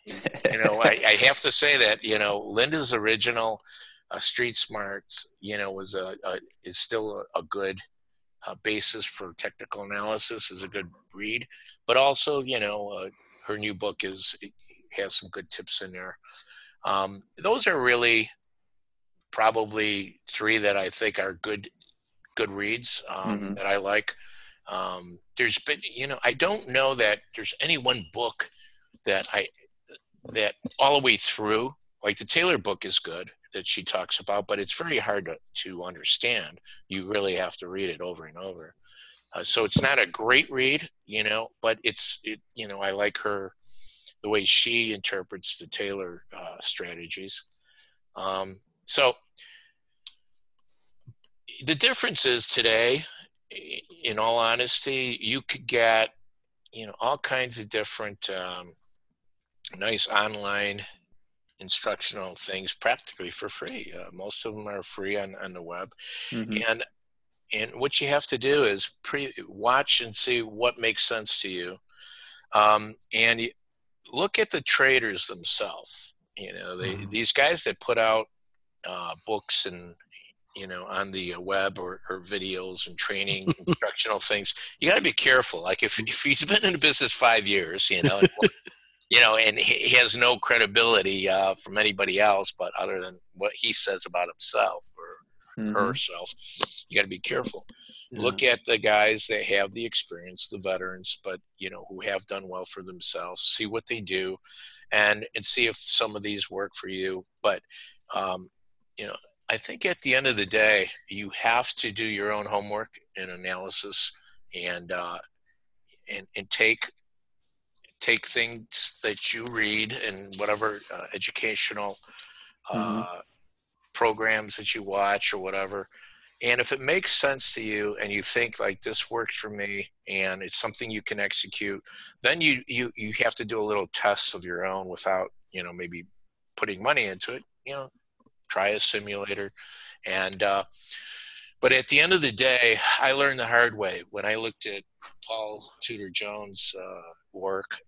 Speaker 3: you know I, I have to say that you know linda's original uh, street smarts you know was a, a is still a, a good uh, basis for technical analysis is a good read. But also you know uh, her new book is has some good tips in there. Um, those are really probably three that i think are good good reads um,
Speaker 1: Mhm.
Speaker 3: that i like. Um, there's been you know i don't know that there's any one book that i that all the way through, like the Taylor book is good that she talks about, but it's very hard to, to understand. You really have to read it over and over. Uh, so it's not a great read, you know, but it's, it, you know, I like her, the way she interprets the Taylor uh, strategies. Um, so the difference is today, in all honesty, you could get, you know, all kinds of different um, nice online instructional things practically for free. Uh, most of them are free on, on the web. Mm-hmm. And and what you have to do is pre watch and see what makes sense to you um, and you look at the traders themselves you know they, mm-hmm. these guys that put out uh, books and you know on the web or, or videos and training instructional things you got to be careful like if, if he's been in the business five years you know you know and he has no credibility uh, from anybody else but other than what he says about himself or mm-hmm. herself. You got to be careful. Yeah. Look at the guys that have the experience, the veterans, but you know who have done well for themselves. See what they do, and and see if some of these work for you. But um, you know, I think at the end of the day, you have to do your own homework and analysis, and uh, and and take take things that you read and whatever uh, educational mm-hmm. uh, programs that you watch or whatever. And if it makes sense to you and you think like this works for me and it's something you can execute then you you you have to do a little test of your own without you know maybe putting money into it. You know try a simulator. And uh but at the end of the day i learned the hard way. When i looked at paul tudor jones uh, work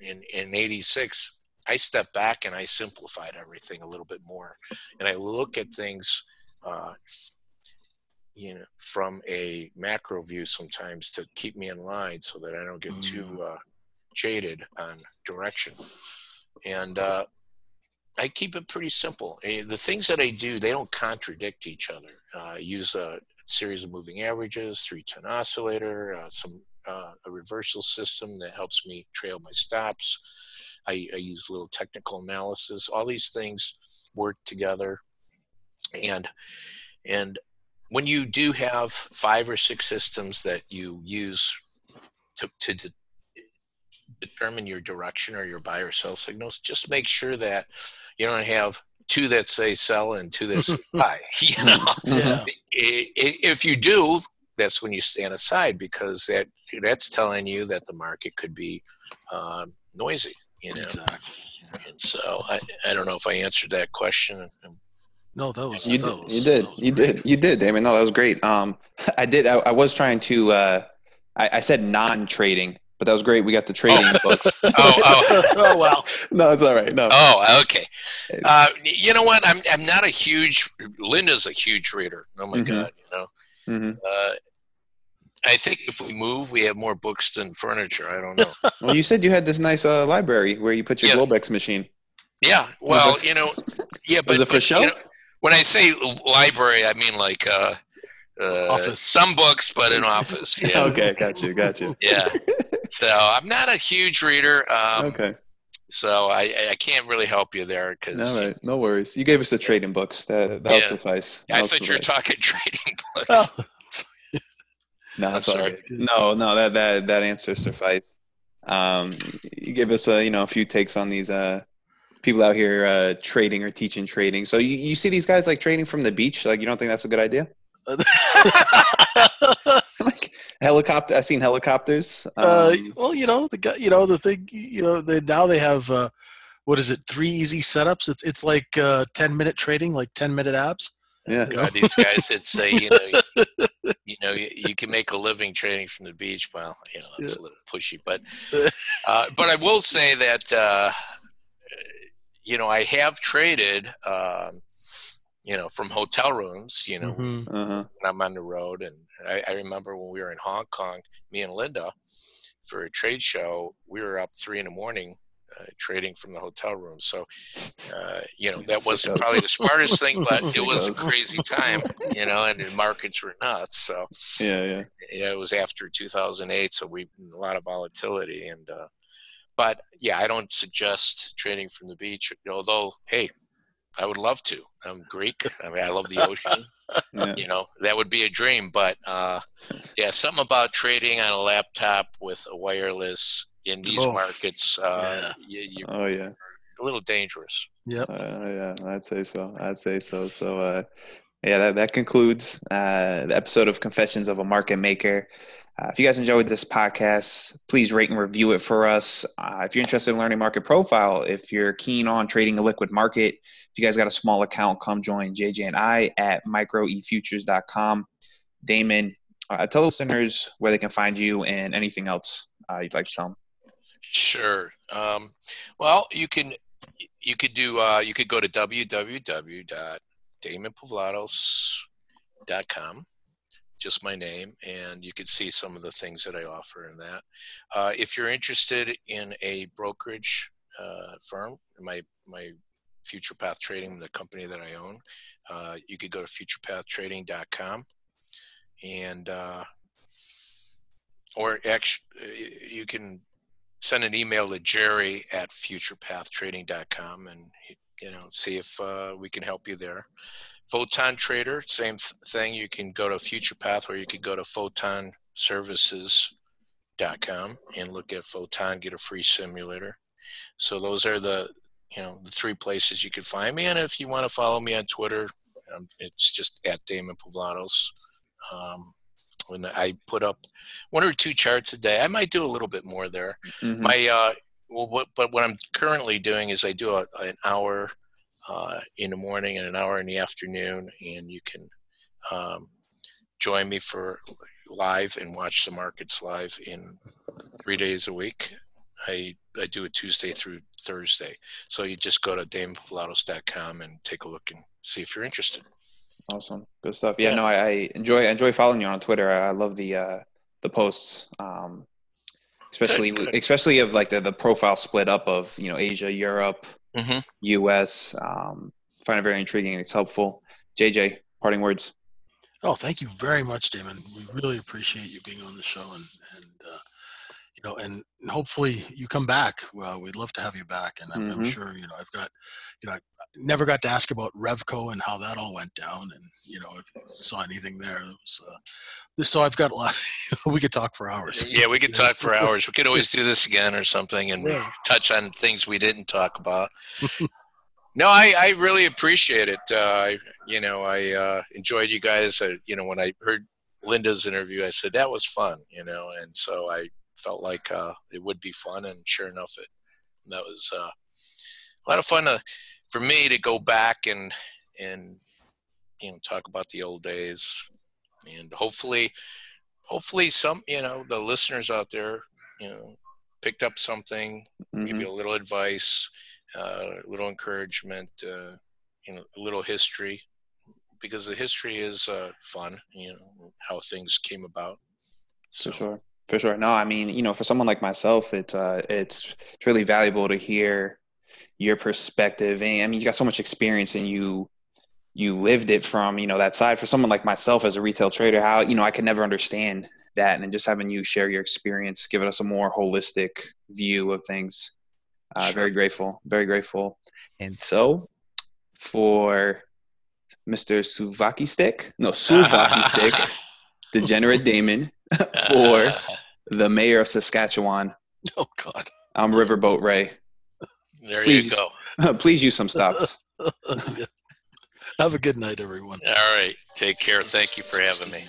Speaker 3: in in 86 I step back and I simplified everything a little bit more, and I look at things, uh, you know, from a macro view sometimes to keep me in line so that I don't get too mm. uh, jaded on direction. And uh, I keep it pretty simple. Eh, the things that I do, they don't contradict each other. Uh, I use a series of moving averages, three-ten oscillator, uh, some uh, a reversal system that helps me trail my stops I, I use little technical analysis. All these things work together, and and when you do have five or six systems that you use to, to de- determine your direction or your buy or sell signals, just make sure that you don't have two that say sell and two that say buy. You know, yeah. if you do, that's when you stand aside because that that's telling you that the market could be uh, noisy you know. Exactly. And so I, I don't know if I answered that question.
Speaker 2: No, that was
Speaker 1: you.
Speaker 2: That
Speaker 1: did, was, you did. You did. You did, Damon. No, that was great. Um, I did. I, I was trying to. Uh, I, I said non-trading, but that was great. We got the trading oh. books.
Speaker 3: oh, oh,
Speaker 2: oh, wow.
Speaker 1: No, it's all right. No.
Speaker 3: Oh, okay. Uh, you know what? I'm I'm not a huge. Linda's a huge reader. Oh my mm-hmm. god, you know. Mm-hmm. Uh, I think if we move, we have more books than furniture. I don't know.
Speaker 1: well, you said you had this nice uh, library where you put your yeah. Globex machine.
Speaker 3: Yeah. Well, you know, yeah, but,
Speaker 1: Was it for
Speaker 3: but,
Speaker 1: show?
Speaker 3: You know, when I say library, I mean like uh, uh,
Speaker 2: office.
Speaker 3: Some books, but an office. Yeah.
Speaker 1: okay, got you, got you.
Speaker 3: yeah. So I'm not a huge reader. Um,
Speaker 1: okay.
Speaker 3: So I, I can't really help you there because.
Speaker 1: All right, no worries. You gave us the trading books. That that'll yeah. suffice.
Speaker 3: That'll
Speaker 1: I
Speaker 3: thought you were talking trading books. Oh.
Speaker 1: No, that's all right. No, no, that that that answer sufficed. Um, you give us a you know a few takes on these uh people out here uh trading or teaching trading. So you, you see these guys like trading from the beach. Like you don't think that's a good idea? like helicopter. I've seen helicopters.
Speaker 2: Uh, um, uh, well, you know the guy. You know the thing. You know they now they have. Uh, what is it? Three easy setups. It's it's like uh, ten minute trading, like ten minute abs.
Speaker 1: Yeah,
Speaker 3: God, these guys that say you know, you know, you, you, can make a living trading from the beach. Well, you know, it's yeah. a little pushy, but uh, but I will say that uh, you know I have traded, um, you know, from hotel rooms. You know, mm-hmm. uh-huh. when I'm on the road, and I, I remember when we were in Hong Kong, me and Linda, for a trade show, we were up three in the morning uh, trading from the hotel room. So, uh, you know, that wasn't probably the smartest thing, but it was a crazy time, you know, and the markets were nuts. So,
Speaker 1: yeah, yeah,
Speaker 3: yeah, it was after 2008, so we a lot of volatility, and uh, but yeah, I don't suggest trading from the beach. Although, hey, I would love to. I'm Greek. I mean, I love the ocean. yeah. You know, that would be a dream. But uh, yeah, something about trading on a laptop with a wireless in these oh. markets. Uh,
Speaker 1: yeah. You, oh yeah,
Speaker 3: a little dangerous.
Speaker 1: Yep. Uh, yeah, I'd say so. I'd say so. So, uh, yeah, that, that concludes uh, the episode of Confessions of a Market Maker. Uh, if you guys enjoyed this podcast, please rate and review it for us. Uh, if you're interested in learning market profile, if you're keen on trading a liquid market, if you guys got a small account, come join JJ and I at microefutures.com. Damon, uh, tell listeners where they can find you and anything else uh, you'd like to tell them.
Speaker 3: Sure. Um, well, you can you could do uh, you could go to www.damonpavlatos.com just my name, and you can see some of the things that I offer in that. Uh, if you're interested in a brokerage uh, firm, my my Future Path Trading, the company that I own, uh, you could go to futurepathtrading.com and uh, or actually you can send an email to Jerry at futurepathtrading.com and you know see if uh, we can help you there. Photon Trader, same thing. You can go to Future Path or you could go to photonservices.com and look at Photon, get a free simulator. So those are the you know the three places you could find me. And if you want to follow me on Twitter, um, it's just at Damon Pavlatos. Um, when I put up one or two charts a day, I might do a little bit more there. Mm-hmm. My uh, well, what, but what I'm currently doing is I do a, an hour uh, in the morning and an hour in the afternoon, and you can um, join me for live and watch the markets live in three days a week. I, I do it Tuesday through Thursday. So you just go to damonpavlatos.com and take a look and see if you're interested.
Speaker 1: Awesome. Good stuff. Yeah, yeah. no, I, I, enjoy I enjoy following you on Twitter. I, I love the uh, the posts. Um, especially good, good. especially of like the, the profile split up of you know Asia, Europe, mm-hmm. U.S. Um, find it very intriguing. And it's helpful. JJ, parting words.
Speaker 2: Oh, thank you very much, Damon. We really appreciate you being on the show, and and uh, you know, and hopefully you come back. Well, we'd love to have you back, and I'm, mm-hmm. I'm sure you know I've got, you know, I never got to ask about Refco and how that all went down, and you know if you saw anything there. It was, uh, so I've got a lot. we could talk for hours.
Speaker 3: Yeah, we could talk for hours. We could always do this again or something and yeah. touch on things we didn't talk about. no, I, I really appreciate it. Uh, I, you know, I uh, enjoyed you guys. Uh, you know, when I heard Linda's interview, I said that was fun. You know, and so I felt like uh, it would be fun, and sure enough, it that was uh, a lot of fun to, for me to go back and and you know talk about the old days, and hopefully, hopefully some you know the listeners out there you know picked up something, mm-hmm. maybe a little advice, uh, a little encouragement, uh, you know, a little history, because the history is uh, fun. You know how things came about.
Speaker 1: So. For sure. For sure. No, I mean, you know, for someone like myself, it's uh, it's it's really valuable to hear your perspective. And I mean, you got so much experience, and you you lived it from you know that side. For someone like myself as a retail trader, how you know I could never understand that, and just having you share your experience, giving us a more holistic view of things. Uh, sure. Very grateful. Very grateful. And so, for Mr. Souvlaki Stick, no Souvlaki Stick, Degenerate Damon for the mayor of Saskatchewan.
Speaker 2: Oh God.
Speaker 1: I'm Riverboat Ray.
Speaker 3: There please, you
Speaker 1: go. please use some stops.
Speaker 2: Have a good night, everyone.
Speaker 3: All right. Take care. Thank you for having me.